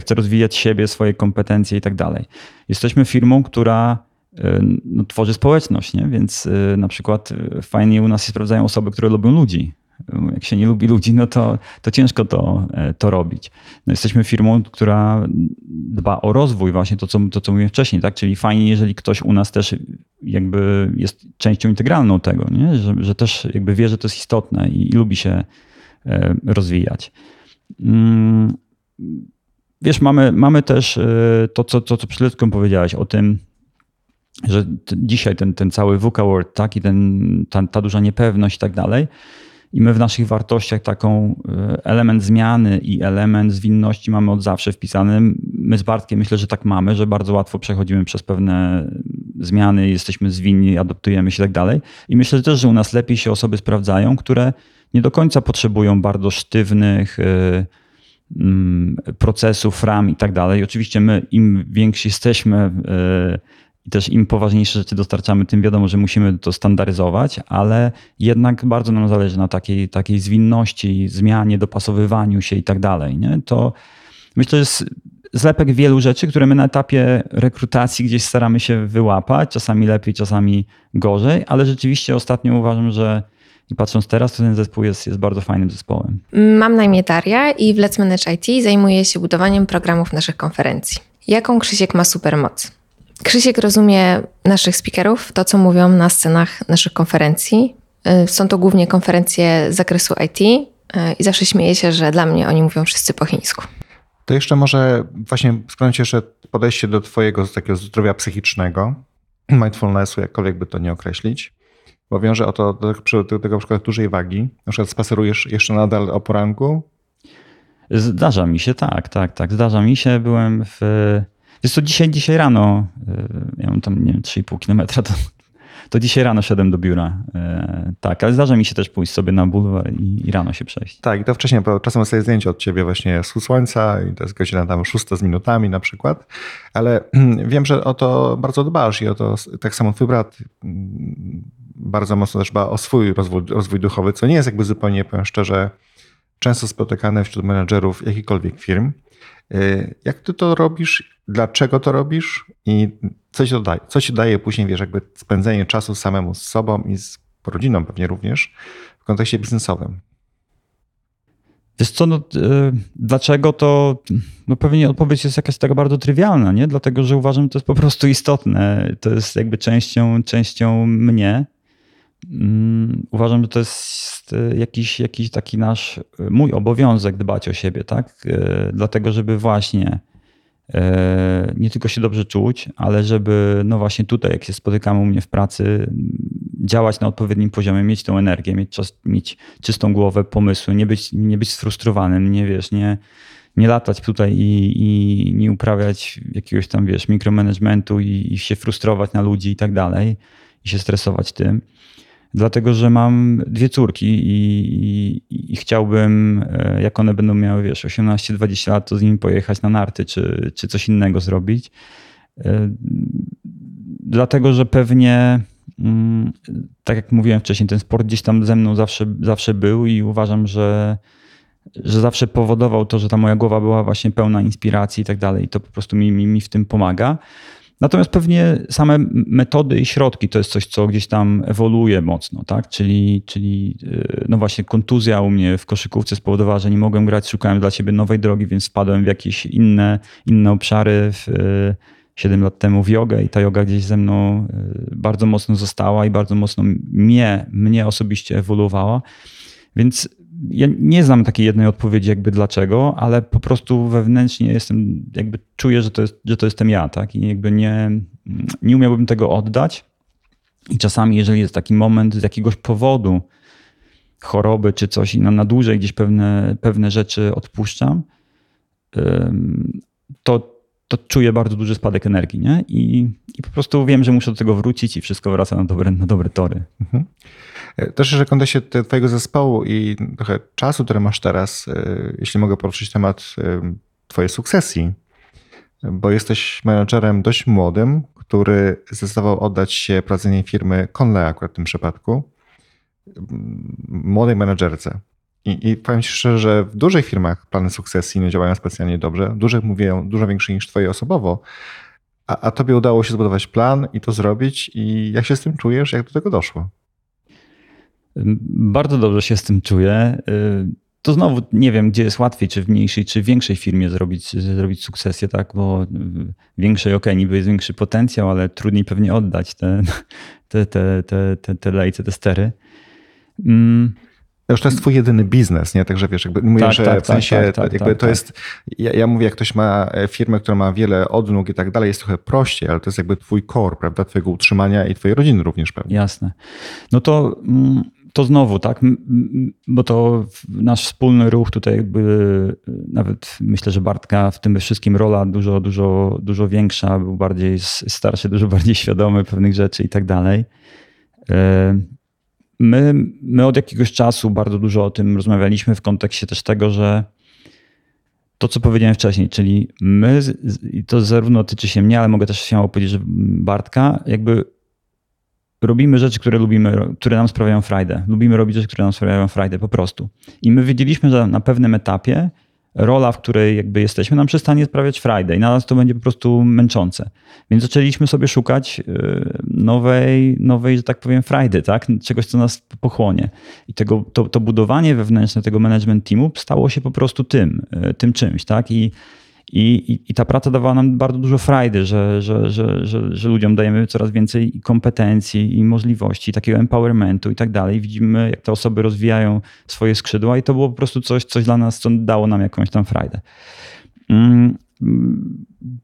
chce rozwijać siebie, swoje kompetencje i tak dalej. Jesteśmy firmą, która e, no, tworzy społeczność, nie? więc e, na przykład e, fajnie u nas się sprawdzają osoby, które lubią ludzi. Jak się nie lubi ludzi, no to, to ciężko to, e, to robić. No jesteśmy firmą, która dba o rozwój, właśnie to co, to, co mówiłem wcześniej, tak? Czyli fajnie, jeżeli ktoś u nas też jakby jest częścią integralną tego, nie? Że, że też jakby wie, że to jest istotne i, i lubi się e, rozwijać. Mm, Wiesz, mamy, mamy też e, to, co, to, co przed chwileczką powiedziałeś o tym, że dzisiaj ten, ten cały VUCA World, tak, i ten, ta, ta duża niepewność i tak dalej, i my w naszych wartościach taką e, element zmiany i element zwinności mamy od zawsze wpisany. My z Bartkiem myślę, że tak mamy, że bardzo łatwo przechodzimy przez pewne zmiany, jesteśmy zwinni, adoptujemy się i tak dalej. I myślę też, że u nas lepiej się osoby sprawdzają, które nie do końca potrzebują bardzo sztywnych mm, procesów, ram i tak dalej. Oczywiście my im więksi jesteśmy e, i też im poważniejsze rzeczy dostarczamy, tym wiadomo, że musimy to standaryzować, ale jednak bardzo nam zależy na takiej, takiej zwinności, zmianie, dopasowywaniu się i tak dalej. Nie? To myślę, że jest zlepek wielu rzeczy, które my na etapie rekrutacji gdzieś staramy się wyłapać, czasami lepiej, czasami gorzej, ale rzeczywiście ostatnio uważam, że i patrząc teraz, to ten zespół jest, jest bardzo fajnym zespołem. Mam na imię Daria i w Let's Manage IT zajmuję się budowaniem programów naszych konferencji. Jaką Krzysiek ma supermoc? Krzysiek rozumie naszych speakerów, to co mówią na scenach naszych konferencji. Y, Są to głównie konferencje z zakresu IT y, i zawsze śmieję się, że dla mnie oni mówią wszyscy po chińsku. To jeszcze może właśnie sprawdzić jeszcze podejście do twojego takiego zdrowia psychicznego, mindfulnessu, jakkolwiek by to nie określić, bo wiąże o to do, do tego na przykład dużej wagi. Na przykład spacerujesz jeszcze nadal o poranku, Zdarza mi się, tak, tak, tak. Zdarza mi się, byłem w. Wiesz co, dzisiaj, dzisiaj rano, y, ja mam tam, nie wiem, 3,5 kilometra, to, to dzisiaj rano szedłem do biura. Y, Tak, ale zdarza mi się też pójść sobie na bulwar i, i rano się przejść. Tak, i to wcześniej, bo czasem sobie zdjęcie od ciebie właśnie z słońca i to jest godzina tam szósta z minutami na przykład, ale [CLEARS THROAT] wiem, że o to bardzo dbasz i o to tak samo twój brat bardzo mocno też dba o swój rozwój, rozwój duchowy, co nie jest jakby zupełnie, powiem szczerze, często spotykane wśród menedżerów jakichkolwiek firm. Y, Jak ty to robisz? Dlaczego to robisz? I co ci to daje? Co ci daje później, wiesz, jakby spędzenie czasu samemu z sobą i z rodziną pewnie również w kontekście biznesowym? Wiesz co, no, y, dlaczego to, no pewnie odpowiedź jest jakaś taka bardzo trywialna, nie? Dlatego, że uważam, że to jest po prostu istotne. To jest jakby częścią, częścią mnie. Mm, Uważam, że to jest y, jakiś, jakiś taki nasz, y, mój obowiązek dbać o siebie, tak? Y, Dlatego, żeby właśnie nie tylko się dobrze czuć, ale żeby, no właśnie tutaj, jak się spotykamy u mnie w pracy, mm, działać na odpowiednim poziomie, mieć tą energię, mieć, czas, mieć czystą głowę, pomysły, nie być, nie być sfrustrowanym, nie wiesz, nie, nie latać tutaj i, i nie uprawiać jakiegoś tam, wiesz, mikromanagementu i, i się frustrować na ludzi i tak dalej i się stresować tym. Dlatego, że mam dwie córki i, i, i chciałbym, e, jak one będą miały, wiesz, 18-20 lat, to z nimi pojechać na narty czy, czy coś innego zrobić. E, Dlatego, że pewnie, mm, tak jak mówiłem wcześniej, ten sport gdzieś tam ze mną zawsze, zawsze był i uważam, że, że zawsze powodował to, że ta moja głowa była właśnie pełna inspiracji i tak dalej. I to po prostu mi, mi, mi w tym pomaga. Natomiast pewnie same metody i środki to jest coś, co gdzieś tam ewoluuje mocno, tak? Czyli, czyli yy, no właśnie kontuzja u mnie w koszykówce spowodowała, że nie mogłem grać, szukałem dla siebie nowej drogi, więc wpadłem w jakieś inne, inne obszary w, yy, 7 lat temu w jogę i ta yoga gdzieś ze mną yy, bardzo mocno została i bardzo mocno mnie, mnie osobiście ewoluowała. Więc ja nie znam takiej jednej odpowiedzi jakby dlaczego, ale po prostu wewnętrznie jestem, jakby czuję, że to, jest, że to jestem ja, tak? I jakby nie, nie umiałbym tego oddać. I czasami, jeżeli jest taki moment z jakiegoś powodu, choroby czy coś i na, na dłużej gdzieś pewne, pewne rzeczy odpuszczam, to, to czuję bardzo duży spadek energii, nie? I, I po prostu wiem, że muszę do tego wrócić i wszystko wraca na dobre, na dobre tory. E, Też jeszcze kontekście te- twojego zespołu i trochę czasu, który masz teraz, e, jeśli mogę poruszyć temat e, twojej sukcesji, bo jesteś menadżerem dość młodym, który zdecydował oddać się prowadzeniu firmy Conley akurat w tym przypadku, młodej menadżerce. I, I powiem ci szczerze, że w dużych firmach plany sukcesji nie działają specjalnie dobrze. Dużych mówię dużo większe niż twoje osobowo. A, a tobie udało się zbudować plan i to zrobić. I jak się z tym czujesz? Jak do tego doszło? Bardzo dobrze się z tym czuję. Y, to znowu nie wiem, gdzie jest łatwiej, czy w mniejszej, czy w większej firmie zrobić, zrobić sukcesję, tak? Bo w większej, ok, niby jest większy potencjał, ale trudniej pewnie oddać te, te, te, te, te, te lejce, te stery. Mm. Już to jest twój jedyny biznes, nie? Także wiesz, jakby mówię, tak, że tak, w sensie tak, tak jakby to tak. jest, ja, ja, mówię, jak ktoś ma e, firmę, która ma wiele odnóg i tak dalej, jest trochę prościej, ale to jest jakby twój core, prawda? Twojego utrzymania i twojej rodziny również pewnie. Jasne. No to mm, to znowu, tak, bo to nasz wspólny ruch tutaj jakby, nawet myślę, że Bartka w tym wszystkim rola dużo, dużo, dużo większa, był bardziej starszy, dużo bardziej świadomy pewnych rzeczy i tak dalej. My, my od jakiegoś czasu bardzo dużo o tym rozmawialiśmy w kontekście też tego, że to, co powiedziałem wcześniej, czyli my, i to zarówno tyczy się mnie, ale mogę też śmiało powiedzieć, że Bartka, jakby robimy rzeczy, które lubimy, które nam sprawiają frajdę. Lubimy robić rzeczy, które nam sprawiają frajdę po prostu. I my wiedzieliśmy, że na pewnym etapie rola, w której jakby jesteśmy, nam przestanie sprawiać i na nas to będzie po prostu męczące. Więc zaczęliśmy sobie szukać y, nowej, nowej że tak powiem, frajdy, tak? czegoś, co nas pochłonie. I tego, to, to budowanie wewnętrzne tego management teamu stało się po prostu tym, y, tym czymś. Tak? I i, i, ta praca dawała nam bardzo dużo frajdy, że, że, że, że, ludziom dajemy coraz więcej kompetencji i możliwości, takiego empowermentu i tak dalej. Widzimy, jak te osoby rozwijają swoje skrzydła, i to było po prostu coś, coś dla nas, co dało nam jakąś tam frajdę. Mm,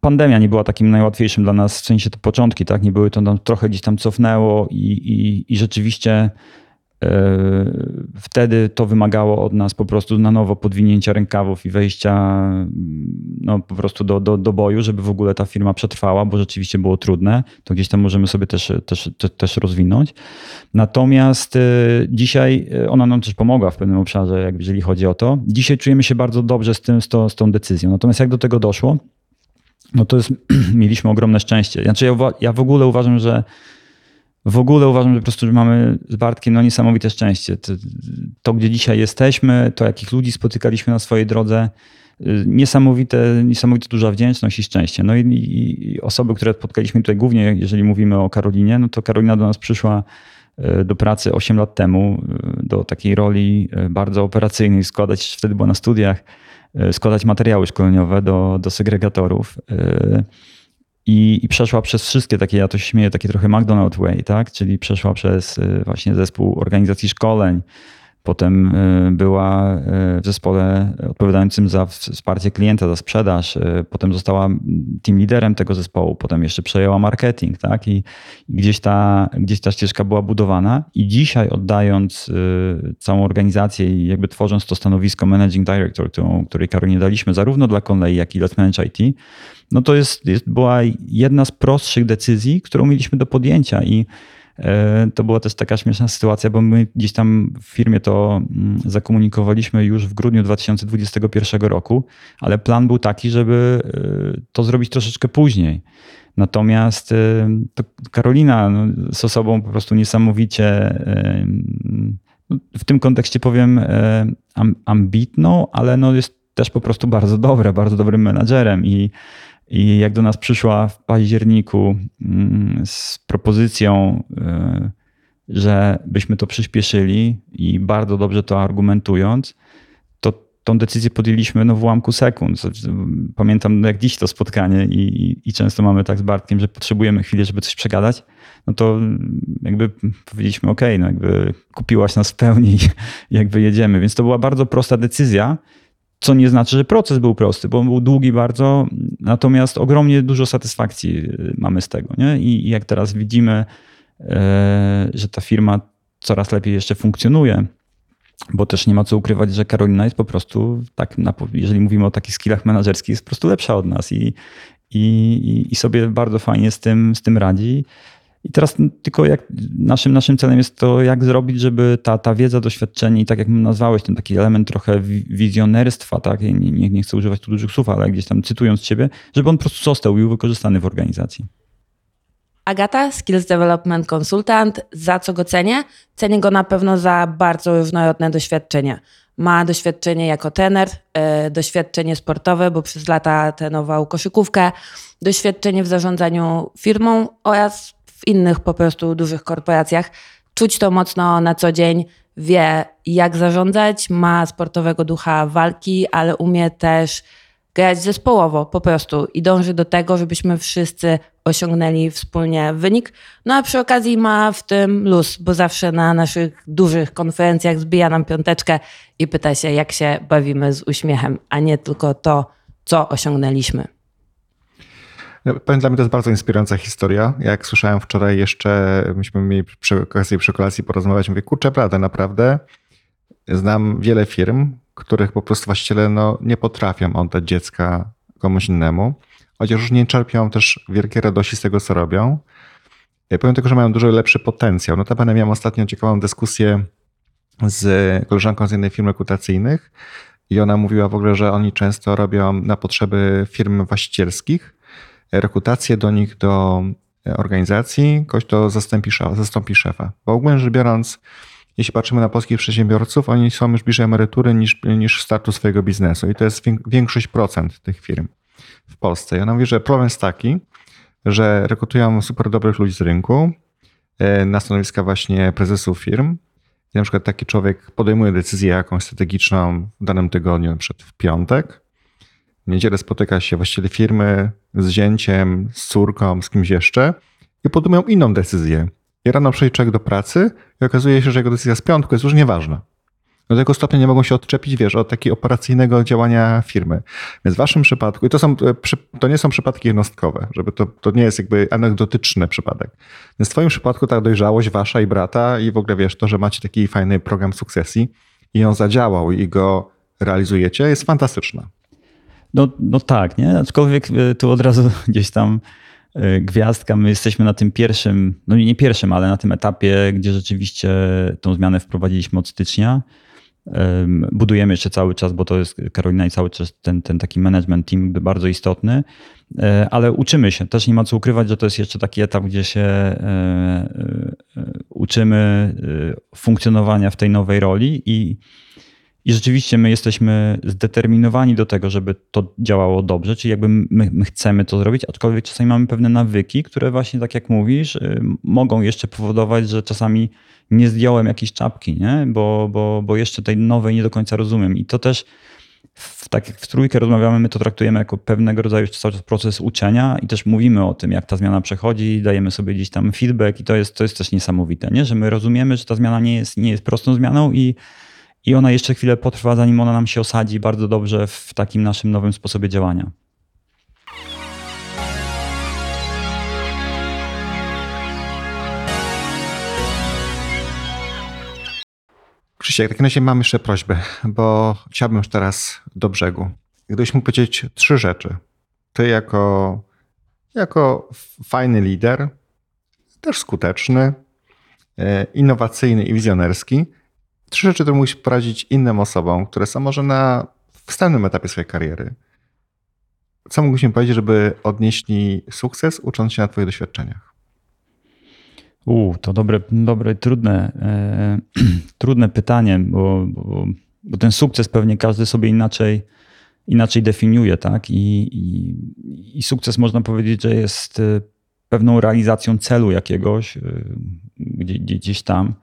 pandemia nie była takim najłatwiejszym dla nas, w sensie te początki, tak? Nie były to nam trochę gdzieś tam cofnęło i, i, i rzeczywiście wtedy to wymagało od nas po prostu na nowo podwinięcia rękawów i wejścia no, po prostu do, do, do boju, żeby w ogóle ta firma przetrwała, bo rzeczywiście było trudne. To gdzieś tam możemy sobie też, też, też rozwinąć. Natomiast e, dzisiaj e, ona nam też pomogła w pewnym obszarze, jak jeżeli chodzi o to. Dzisiaj czujemy się bardzo dobrze z, tym, z, to, z tą decyzją. Natomiast jak do tego doszło, no to jest, [CLEARS THROAT] mieliśmy ogromne szczęście. Znaczy ja, ja w ogóle uważam, że w ogóle uważam, że po prostu mamy z Bartkiem no, niesamowite szczęście. To, to, gdzie dzisiaj jesteśmy, to jakich ludzi spotykaliśmy na swojej drodze, y, niesamowite, niesamowite duża wdzięczność i szczęście. No i, i, osoby, które spotkaliśmy tutaj głównie, jeżeli mówimy o Karolinie, no to Karolina do nas przyszła y, do pracy 8 lat temu, y, do takiej roli bardzo operacyjnej, składać, wtedy była na studiach, składać materiały szkoleniowe do, do segregatorów. I, I, przeszła przez wszystkie takie, ja to śmieję, takie trochę McDonald's Way, tak? Czyli przeszła przez y, właśnie zespół organizacji szkoleń, Potem y, była y, w zespole odpowiadającym za wsparcie klienta, za sprzedaż. Potem została team liderem tego zespołu. Potem jeszcze przejęła marketing, tak? I gdzieś ta, gdzieś ta ścieżka była budowana. I dzisiaj oddając całą organizację i jakby tworząc to stanowisko Managing Director, którą, której Karolinie daliśmy zarówno dla Conley, jak i Let's Manage IT, no to jest, jest, była jedna z prostszych decyzji, którą mieliśmy do podjęcia i e, to była też taka śmieszna sytuacja, bo my gdzieś tam w firmie to mm, zakomunikowaliśmy już w grudniu 2021 roku, ale plan był taki, żeby e, to zrobić troszeczkę później. Natomiast e, Karolina no, z osobą po prostu niesamowicie no, w tym kontekście powiem ambitną, ale no jest też po prostu bardzo dobra, bardzo dobrym menadżerem i i jak do nas przyszła w październiku mm, z propozycją, y, że byśmy to przyspieszyli i bardzo dobrze to argumentując, to tą decyzję podjęliśmy no, w ułamku sekund. Pamiętam jak dziś to spotkanie i, i, często mamy tak z Bartkiem, że potrzebujemy chwilę, żeby coś przegadać. No to jakby powiedzieliśmy, ok, no jakby kupiłaś nas w pełni, [LAUGHS] jakby jedziemy. Więc to była bardzo prosta decyzja, co nie znaczy, że proces był prosty, bo był długi bardzo, natomiast ogromnie dużo satysfakcji y, mamy z tego. Nie? I jak teraz widzimy, e, że ta firma coraz lepiej jeszcze funkcjonuje, bo też nie ma co ukrywać, że Karolina jest po prostu, tak, jeżeli mówimy o takich skillach menedżerskich, jest po prostu lepsza od nas i, i, i sobie bardzo fajnie z tym, z tym radzi. I teraz tylko jak naszym, naszym celem jest to, jak zrobić, żeby ta, ta wiedza, doświadczenie i tak jak nazwałeś, ten taki element trochę wizjonerstwa, tak? Nie, nie, nie chcę używać tu dużych słów, ale gdzieś tam cytując ciebie, żeby on po prostu został i był wykorzystany w organizacji. Agata, Skills Development Consultant. Za co go cenię? Cenię go na pewno za bardzo różnorodne doświadczenie. Ma doświadczenie jako trener, e, doświadczenie sportowe, bo przez lata trenował koszykówkę, doświadczenie w zarządzaniu firmą oraz w innych po prostu dużych korporacjach. Czuć to mocno na co dzień, wie jak zarządzać, ma sportowego ducha walki, ale umie też grać zespołowo po prostu i dąży do tego, żebyśmy wszyscy osiągnęli wspólnie wynik. No a przy okazji ma w tym luz, bo zawsze na naszych dużych konferencjach zbija nam piąteczkę i pyta się, jak się bawimy z uśmiechem, a nie tylko to, co osiągnęliśmy. Dla mnie to jest bardzo inspirująca historia. Jak słyszałem wczoraj jeszcze, myśmy mieli przy okazji, przy kolacji porozmawiać, mówię, kurczę, prawda, naprawdę znam wiele firm, których po prostu właściciele no, nie potrafią oddać dziecka komuś innemu, chociaż już nie czerpią też wielkiej radości z tego, co robią. Ja powiem tylko, że mają dużo lepszy potencjał. Notabene miałem ostatnio ciekawą dyskusję z koleżanką z jednej firmy rekrutacyjnych i ona mówiła w ogóle, że oni często robią na potrzeby firm właścicielskich rekrutację do nich, do organizacji, ktoś to zastąpi, zastąpi szefa. Bo ogólnie rzecz biorąc, jeśli patrzymy na polskich przedsiębiorców, oni są już bliżej emerytury niż, niż startu swojego biznesu i to jest większość procent tych firm w Polsce. I ona mówi, że problem jest taki, że rekrutują super dobrych ludzi z rynku e, na stanowiska właśnie prezesów firm. I na przykład taki człowiek podejmuje decyzję jakąś strategiczną w danym tygodniu, przed w piątek. W niedzielę spotyka się właściciel firmy z zięciem, z córką, z kimś jeszcze i podejmują inną decyzję. I rano przyjdzie człowiek do pracy i okazuje się, że jego decyzja z piątku jest już nieważna. Do tego stopnia nie mogą się odczepić, wiesz, od takiego operacyjnego działania firmy. Więc w waszym przypadku, i to, są, e, to nie są przypadki jednostkowe, żeby to, to nie jest jakby anegdotyczny przypadek. Więc w twoim przypadku ta dojrzałość wasza i brata i w ogóle wiesz, to, że macie taki fajny program sukcesji i on zadziałał i go realizujecie, jest fantastyczna. No, no tak, nie? Aczkolwiek e, tu od razu [LAUGHS] gdzieś tam e, gwiazdka. My jesteśmy na tym pierwszym, no nie pierwszym, ale na tym etapie, gdzie rzeczywiście tą zmianę wprowadziliśmy od stycznia. Budujemy jeszcze cały czas, bo to jest Karolina i cały czas ten, ten taki management team bardzo istotny, e, ale uczymy się. Też nie ma co ukrywać, że to jest jeszcze taki etap, gdzie się uczymy funkcjonowania w tej nowej roli i i rzeczywiście my jesteśmy zdeterminowani do tego, żeby to działało dobrze, czyli jakby my, my, chcemy to zrobić, aczkolwiek czasami mamy pewne nawyki, które właśnie tak jak mówisz, y, mogą jeszcze powodować, że czasami nie zdjąłem jakiejś czapki, nie? Bo, bo, bo jeszcze tej nowej nie do końca rozumiem. I to też w, tak jak w trójkę rozmawiamy, my to traktujemy jako pewnego rodzaju cały czas proces uczenia i też mówimy o tym, jak ta zmiana przechodzi, dajemy sobie gdzieś tam feedback i to jest, to jest też niesamowite, nie? że my rozumiemy, że ta zmiana nie jest, nie jest prostą zmianą i i ona jeszcze chwilę potrwa, zanim ona nam się osadzi bardzo dobrze w takim naszym nowym sposobie działania. Krzysiek, w takim razie mam jeszcze prośbę, bo chciałbym już teraz do brzegu. Gdybyś mógł powiedzieć trzy rzeczy. Ty jako, jako fajny lider, też skuteczny, e, innowacyjny i wizjonerski, trzy rzeczy, które musisz poradzić innym osobom, które są może na wstępnym etapie swojej kariery. Co mógłbyś mi powiedzieć, żeby odnieśli sukces, ucząc się na Twoich doświadczeniach? U, to dobre, dobre trudne, e, [CLEARS THROAT] trudne pytanie, bo, bo, bo, ten sukces pewnie każdy sobie inaczej, inaczej definiuje, tak? I, i, I sukces można powiedzieć, że jest e, pewną realizacją celu jakiegoś, e, gdzie, gdzieś tam.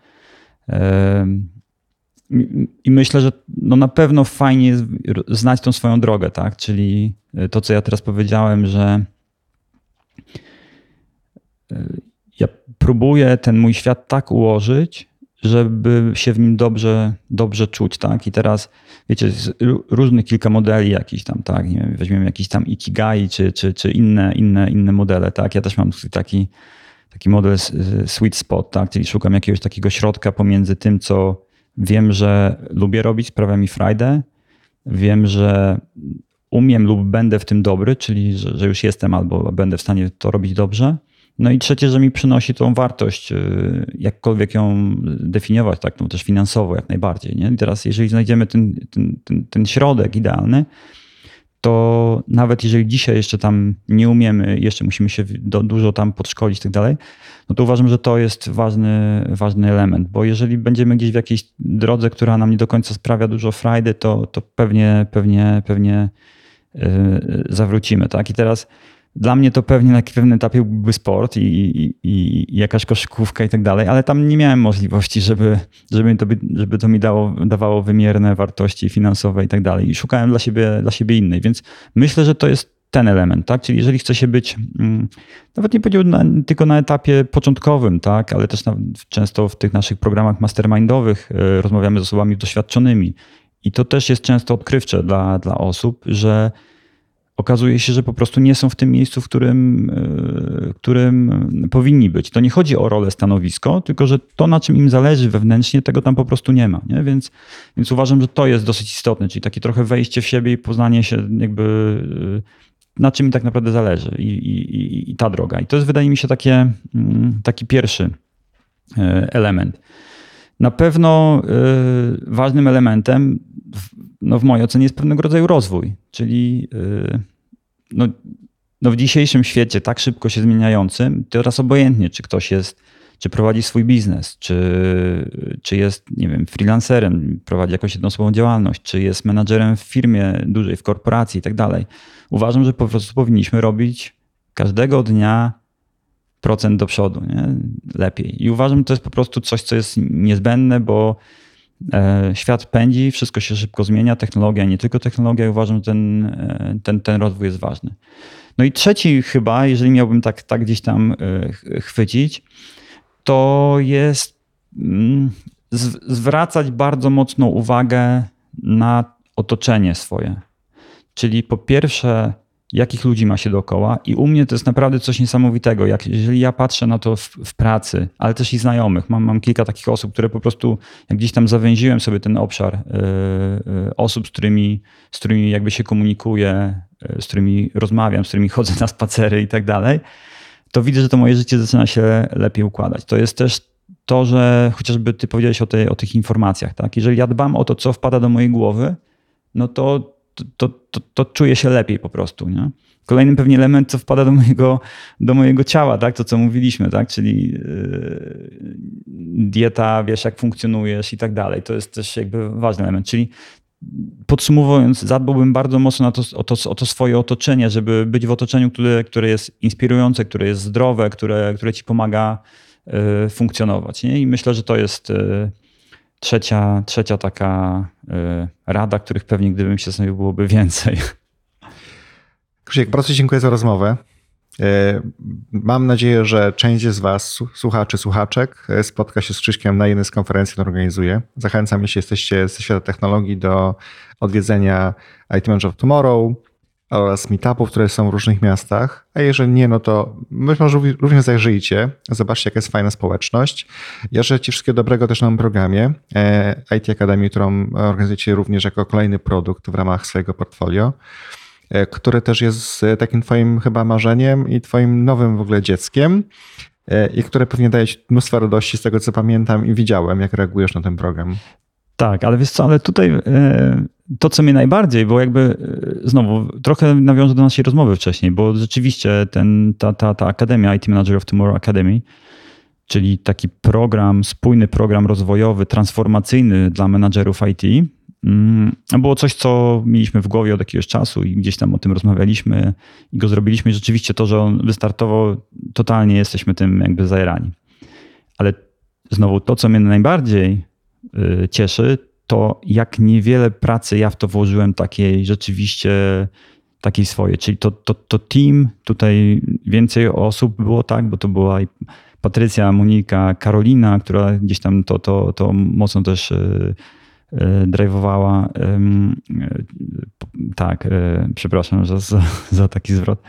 I myślę, że no na pewno fajnie jest znać tą swoją drogę, tak? Czyli e, to, co ja teraz powiedziałem, że e, ja próbuję ten mój świat tak ułożyć, żeby się w nim dobrze, dobrze czuć, tak? I teraz, wiecie, różnych kilka modeli jakichś tam, tak? Nie wiem, weźmiemy jakiś tam Ikigai, czy, czy, czy inne, inne, inne modele, tak? Ja też mam taki, taki model sweet spot, tak? Czyli szukam jakiegoś takiego środka pomiędzy tym, co Wiem, że lubię robić, sprawia mi frajdę. Wiem, że umiem lub będę w tym dobry, czyli że, że, już jestem albo będę w stanie to robić dobrze. No i trzecie, że mi przynosi tą wartość, y, jakkolwiek ją definiować, tak, no też finansowo jak najbardziej. Nie? I teraz, jeżeli znajdziemy ten, ten, ten, ten środek idealny, to nawet jeżeli dzisiaj jeszcze tam nie umiemy, jeszcze musimy się do, dużo tam podszkolić i tak dalej, no to uważam, że to jest ważny, ważny element, bo jeżeli będziemy gdzieś w jakiejś drodze, która nam nie do końca sprawia dużo frajdy, to, to pewnie, pewnie, pewnie yy, zawrócimy. Tak? I teraz dla mnie to pewnie na pewnym etapie byłby sport i, i, i, jakaś koszykówka i tak dalej, ale tam nie miałem możliwości, żeby, żeby, to, żeby to mi dało, dawało wymierne wartości finansowe i tak dalej. I szukałem dla siebie, dla siebie innej, więc myślę, że to jest ten element, tak? Czyli jeżeli chce się być, mm, nawet nie powiedział na, tylko na etapie początkowym, tak? Ale też na, często w tych naszych programach mastermindowych y, rozmawiamy z osobami doświadczonymi. I to też jest często odkrywcze dla, dla osób, że okazuje się, że po prostu nie są w tym miejscu, w którym, w którym powinni być. To nie chodzi o rolę, stanowisko, tylko że to, na czym im zależy wewnętrznie, tego tam po prostu nie ma. Nie? Więc, więc uważam, że to jest dosyć istotne, czyli takie trochę wejście w siebie i poznanie się jakby na czym tak naprawdę zależy i, i, i ta droga. I to jest wydaje mi się takie, mm, taki pierwszy e, element. Na pewno ważnym elementem, no w mojej ocenie, jest pewnego rodzaju rozwój, czyli y, no, no w dzisiejszym świecie, tak szybko się zmieniającym, teraz obojętnie, czy ktoś jest, czy prowadzi swój biznes, czy, czy jest, nie wiem, freelancerem, prowadzi jakąś jednoosobową działalność, czy jest menadżerem w firmie dużej, w korporacji i tak dalej. Uważam, że po prostu powinniśmy robić każdego dnia procent do przodu, nie? lepiej. I uważam, że to jest po prostu coś, co jest niezbędne, bo świat pędzi, wszystko się szybko zmienia, technologia, nie tylko technologia, uważam, że ten, e, ten, ten rozwój jest ważny. No i trzeci chyba, jeżeli miałbym tak, tak gdzieś tam e, chwycić, to jest mm, zwracać bardzo mocną uwagę na otoczenie swoje. Czyli po pierwsze jakich ludzi ma się dookoła. I u mnie to jest naprawdę coś niesamowitego. Jak, jeżeli ja patrzę na to w, w pracy, ale też i znajomych, mam, mam kilka takich osób, które po prostu, jak gdzieś tam zawęziłem sobie ten obszar yy, osób, z którymi, z którymi jakby się komunikuję, yy, z którymi rozmawiam, z którymi [LAUGHS] chodzę na spacery i tak dalej, to widzę, że to moje życie zaczyna się lepiej układać. To jest też to, że chociażby ty powiedziałeś o, tej, o tych informacjach, tak? Jeżeli ja dbam o to, co wpada do mojej głowy, no to to, to, to czuję się lepiej po prostu. Nie? Kolejnym pewnie element, co wpada do mojego, do mojego ciała, tak? to co mówiliśmy, tak? czyli yy, dieta, wiesz jak funkcjonujesz i tak dalej. To jest też jakby ważny element. Czyli podsumowując, zadbałbym bardzo mocno na to, o, to, o to swoje otoczenie, żeby być w otoczeniu, które, które jest inspirujące, które jest zdrowe, które, które ci pomaga yy, funkcjonować. Nie? I myślę, że to jest... Trzecia, trzecia taka y, rada, których pewnie gdybym się zastanowił byłoby więcej. Krzysiek, bardzo dziękuję za rozmowę. Y, mam nadzieję, że część z Was, słuchaczy, słuchaczek, y, spotka się z Krzyśkiem na jednej z konferencji, którą organizuję. Zachęcam, jeśli jesteście ze świata technologii, do odwiedzenia IT Manager of Tomorrow, oraz meetupów, które są w różnych miastach. A jeżeli nie, no to być może również zajrzyjcie, zobaczcie, jaka jest fajna społeczność. Ja życzę Ci wszystkiego dobrego też na programie e, IT Academy, którą organizujecie również jako kolejny produkt w ramach swojego portfolio, e, który też jest takim Twoim chyba marzeniem i Twoim nowym w ogóle dzieckiem e, i które pewnie daje Ci mnóstwo radości z tego, co pamiętam i widziałem, jak reagujesz na ten program. Tak, ale wiesz co, ale tutaj to, co mnie najbardziej, bo jakby e, znowu trochę nawiążę do naszej rozmowy wcześniej, bo rzeczywiście ten, ta, ta, ta Akademia IT Manager of Tomorrow Academy, czyli taki program, spójny program rozwojowy, transformacyjny dla menadżerów IT, mm, było coś, co mieliśmy w głowie od jakiegoś czasu i gdzieś tam o tym rozmawialiśmy i go zrobiliśmy. I rzeczywiście to, że on wystartował, totalnie jesteśmy tym jakby zajerani. Ale znowu to, co mnie najbardziej e, cieszy, to jak niewiele pracy ja w to włożyłem takiej rzeczywiście takiej swojej. Czyli to, to, to team, tutaj więcej osób było, tak, bo to była i Patrycja, Monika, Karolina, która gdzieś tam to, to, to mocno też yy, drive'owała. tak, przepraszam za, za, za taki zwrot.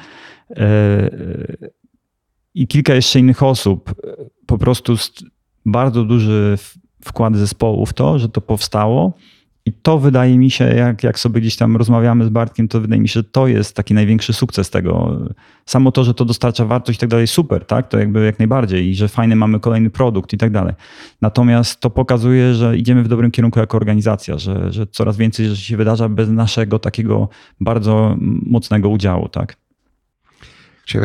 I kilka jeszcze innych osób. Po prostu bardzo duży wkład zespołu w to, że to powstało. I to wydaje mi się, jak, jak sobie gdzieś tam rozmawiamy z Bartkiem, to wydaje mi się, że to jest taki największy sukces tego. Samo to, że to dostarcza wartość i tak dalej, super, tak? To jakby jak najbardziej i że fajny mamy kolejny produkt i tak dalej. Natomiast to pokazuje, że idziemy w dobrym kierunku jako organizacja, że, że coraz więcej rzeczy się wydarza bez naszego takiego bardzo mocnego udziału, tak?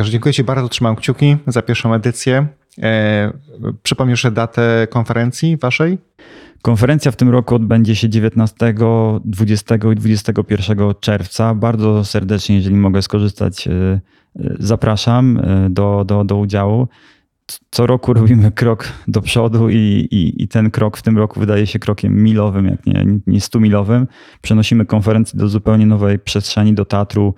Dziękuję Ci bardzo, trzymam kciuki za pierwszą edycję. E, przypomnę jeszcze datę konferencji waszej? Konferencja w tym roku odbędzie się 19, 20 i 21 czerwca. Bardzo serdecznie, jeżeli mogę skorzystać, e, e, zapraszam do, do, do udziału. Co roku robimy krok do przodu i, i, i, ten krok w tym roku wydaje się krokiem milowym, jak nie, nie 100 milowym. Przenosimy konferencję do zupełnie nowej przestrzeni, do teatru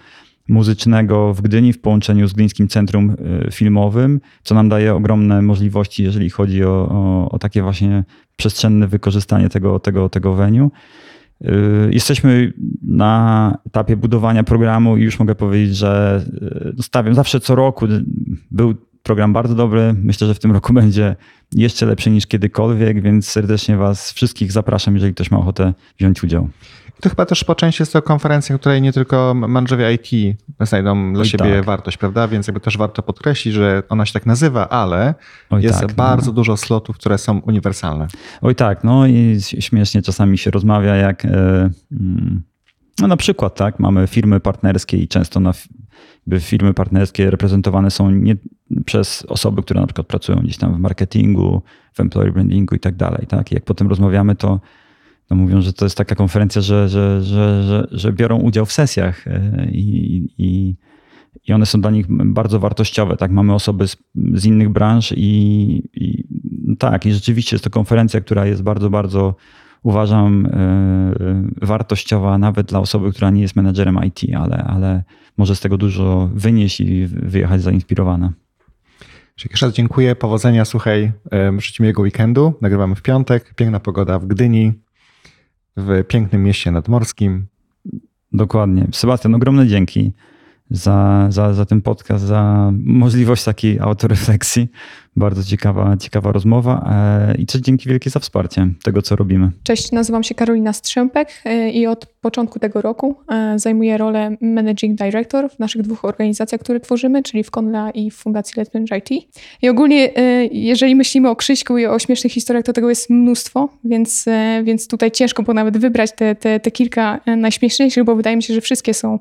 muzycznego w Gdyni w połączeniu z Gdyńskim Centrum Filmowym, co nam daje ogromne możliwości, jeżeli chodzi o, o, o takie właśnie przestrzenne wykorzystanie tego, tego, tego venue. Jesteśmy na etapie budowania programu i już mogę powiedzieć, że stawiam zawsze co roku. Był program bardzo dobry. Myślę, że w tym roku [LAUGHS] będzie jeszcze lepszy niż kiedykolwiek, więc serdecznie Was wszystkich zapraszam, jeżeli ktoś ma ochotę wziąć udział. To chyba też po części jest to konferencja, w której nie tylko managerowie IT znajdą dla Oj siebie tak. wartość, prawda? Więc jakby też warto podkreślić, że ona się tak nazywa, ale Oj jest tak, bardzo no. dużo slotów, które są uniwersalne. Oj tak, no i śmiesznie czasami się rozmawia, jak e, mm, no na przykład, tak, mamy firmy partnerskie i często na firmy partnerskie reprezentowane są nie przez osoby, które na przykład pracują gdzieś tam w marketingu, w employer brandingu i tak dalej, tak? I jak potem rozmawiamy, to no mówią, że to jest taka konferencja, że, że, że, że, że biorą udział w sesjach e, i, i, i one są dla nich bardzo wartościowe. Tak, mamy osoby z, z innych branż i, i tak, i rzeczywiście jest to konferencja, która jest bardzo, bardzo uważam e, wartościowa nawet dla osoby, która nie jest menedżerem IT, ale, ale może z tego dużo wynieść i wyjechać zainspirowana. Jeszcze raz dziękuję, powodzenia, słuchaj, życzę miłego weekendu. Nagrywamy w piątek, piękna pogoda w Gdyni, w pięknym mieście nadmorskim. Dokładnie. Sebastian, ogromne dzięki za, za, za ten podcast, za możliwość takiej autorefleksji. Bardzo ciekawa, ciekawa rozmowa i też dzięki wielkie za wsparcie tego, co robimy. Cześć, nazywam się Karolina Strzępek i od początku tego roku zajmuję rolę Managing Director w naszych dwóch organizacjach, które tworzymy, czyli w Konla i w Fundacji Let's Manage IT. I ogólnie, jeżeli myślimy o Krzyśku i o śmiesznych historiach, to tego jest mnóstwo, więc, więc tutaj ciężko było nawet wybrać te, te, te kilka najśmieszniejszych, bo wydaje mi się, że wszystkie są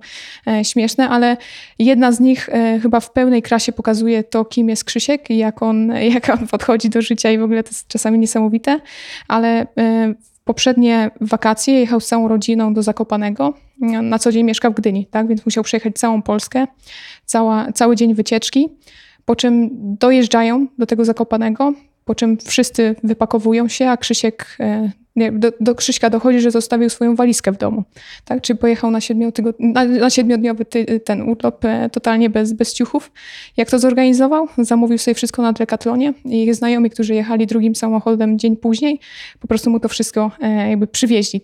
śmieszne, ale jedna z nich chyba w pełnej krasie pokazuje to, kim jest Krzysiek i jak on [LAUGHS] jak on podchodzi do życia i w ogóle to jest czasami niesamowite, ale w poprzednie wakacje jechał z całą rodziną do Zakopanego. Na co dzień mieszka w Gdyni, tak? więc musiał przejechać całą Polskę, cała, cały dzień wycieczki, po czym dojeżdżają do tego Zakopanego, po czym wszyscy wypakowują się, a Krzysiek nie, do, do Krzyśka dochodzi, że zostawił swoją walizkę w domu. Tak? Czy pojechał na, na, na siedmiodniowy ty, ten urlop e, totalnie bez, bez ciuchów. Jak to zorganizował? Zamówił sobie wszystko na Decatlonie i znajomi, którzy jechali drugim samochodem dzień później, po prostu mu to wszystko e, jakby przywieźli.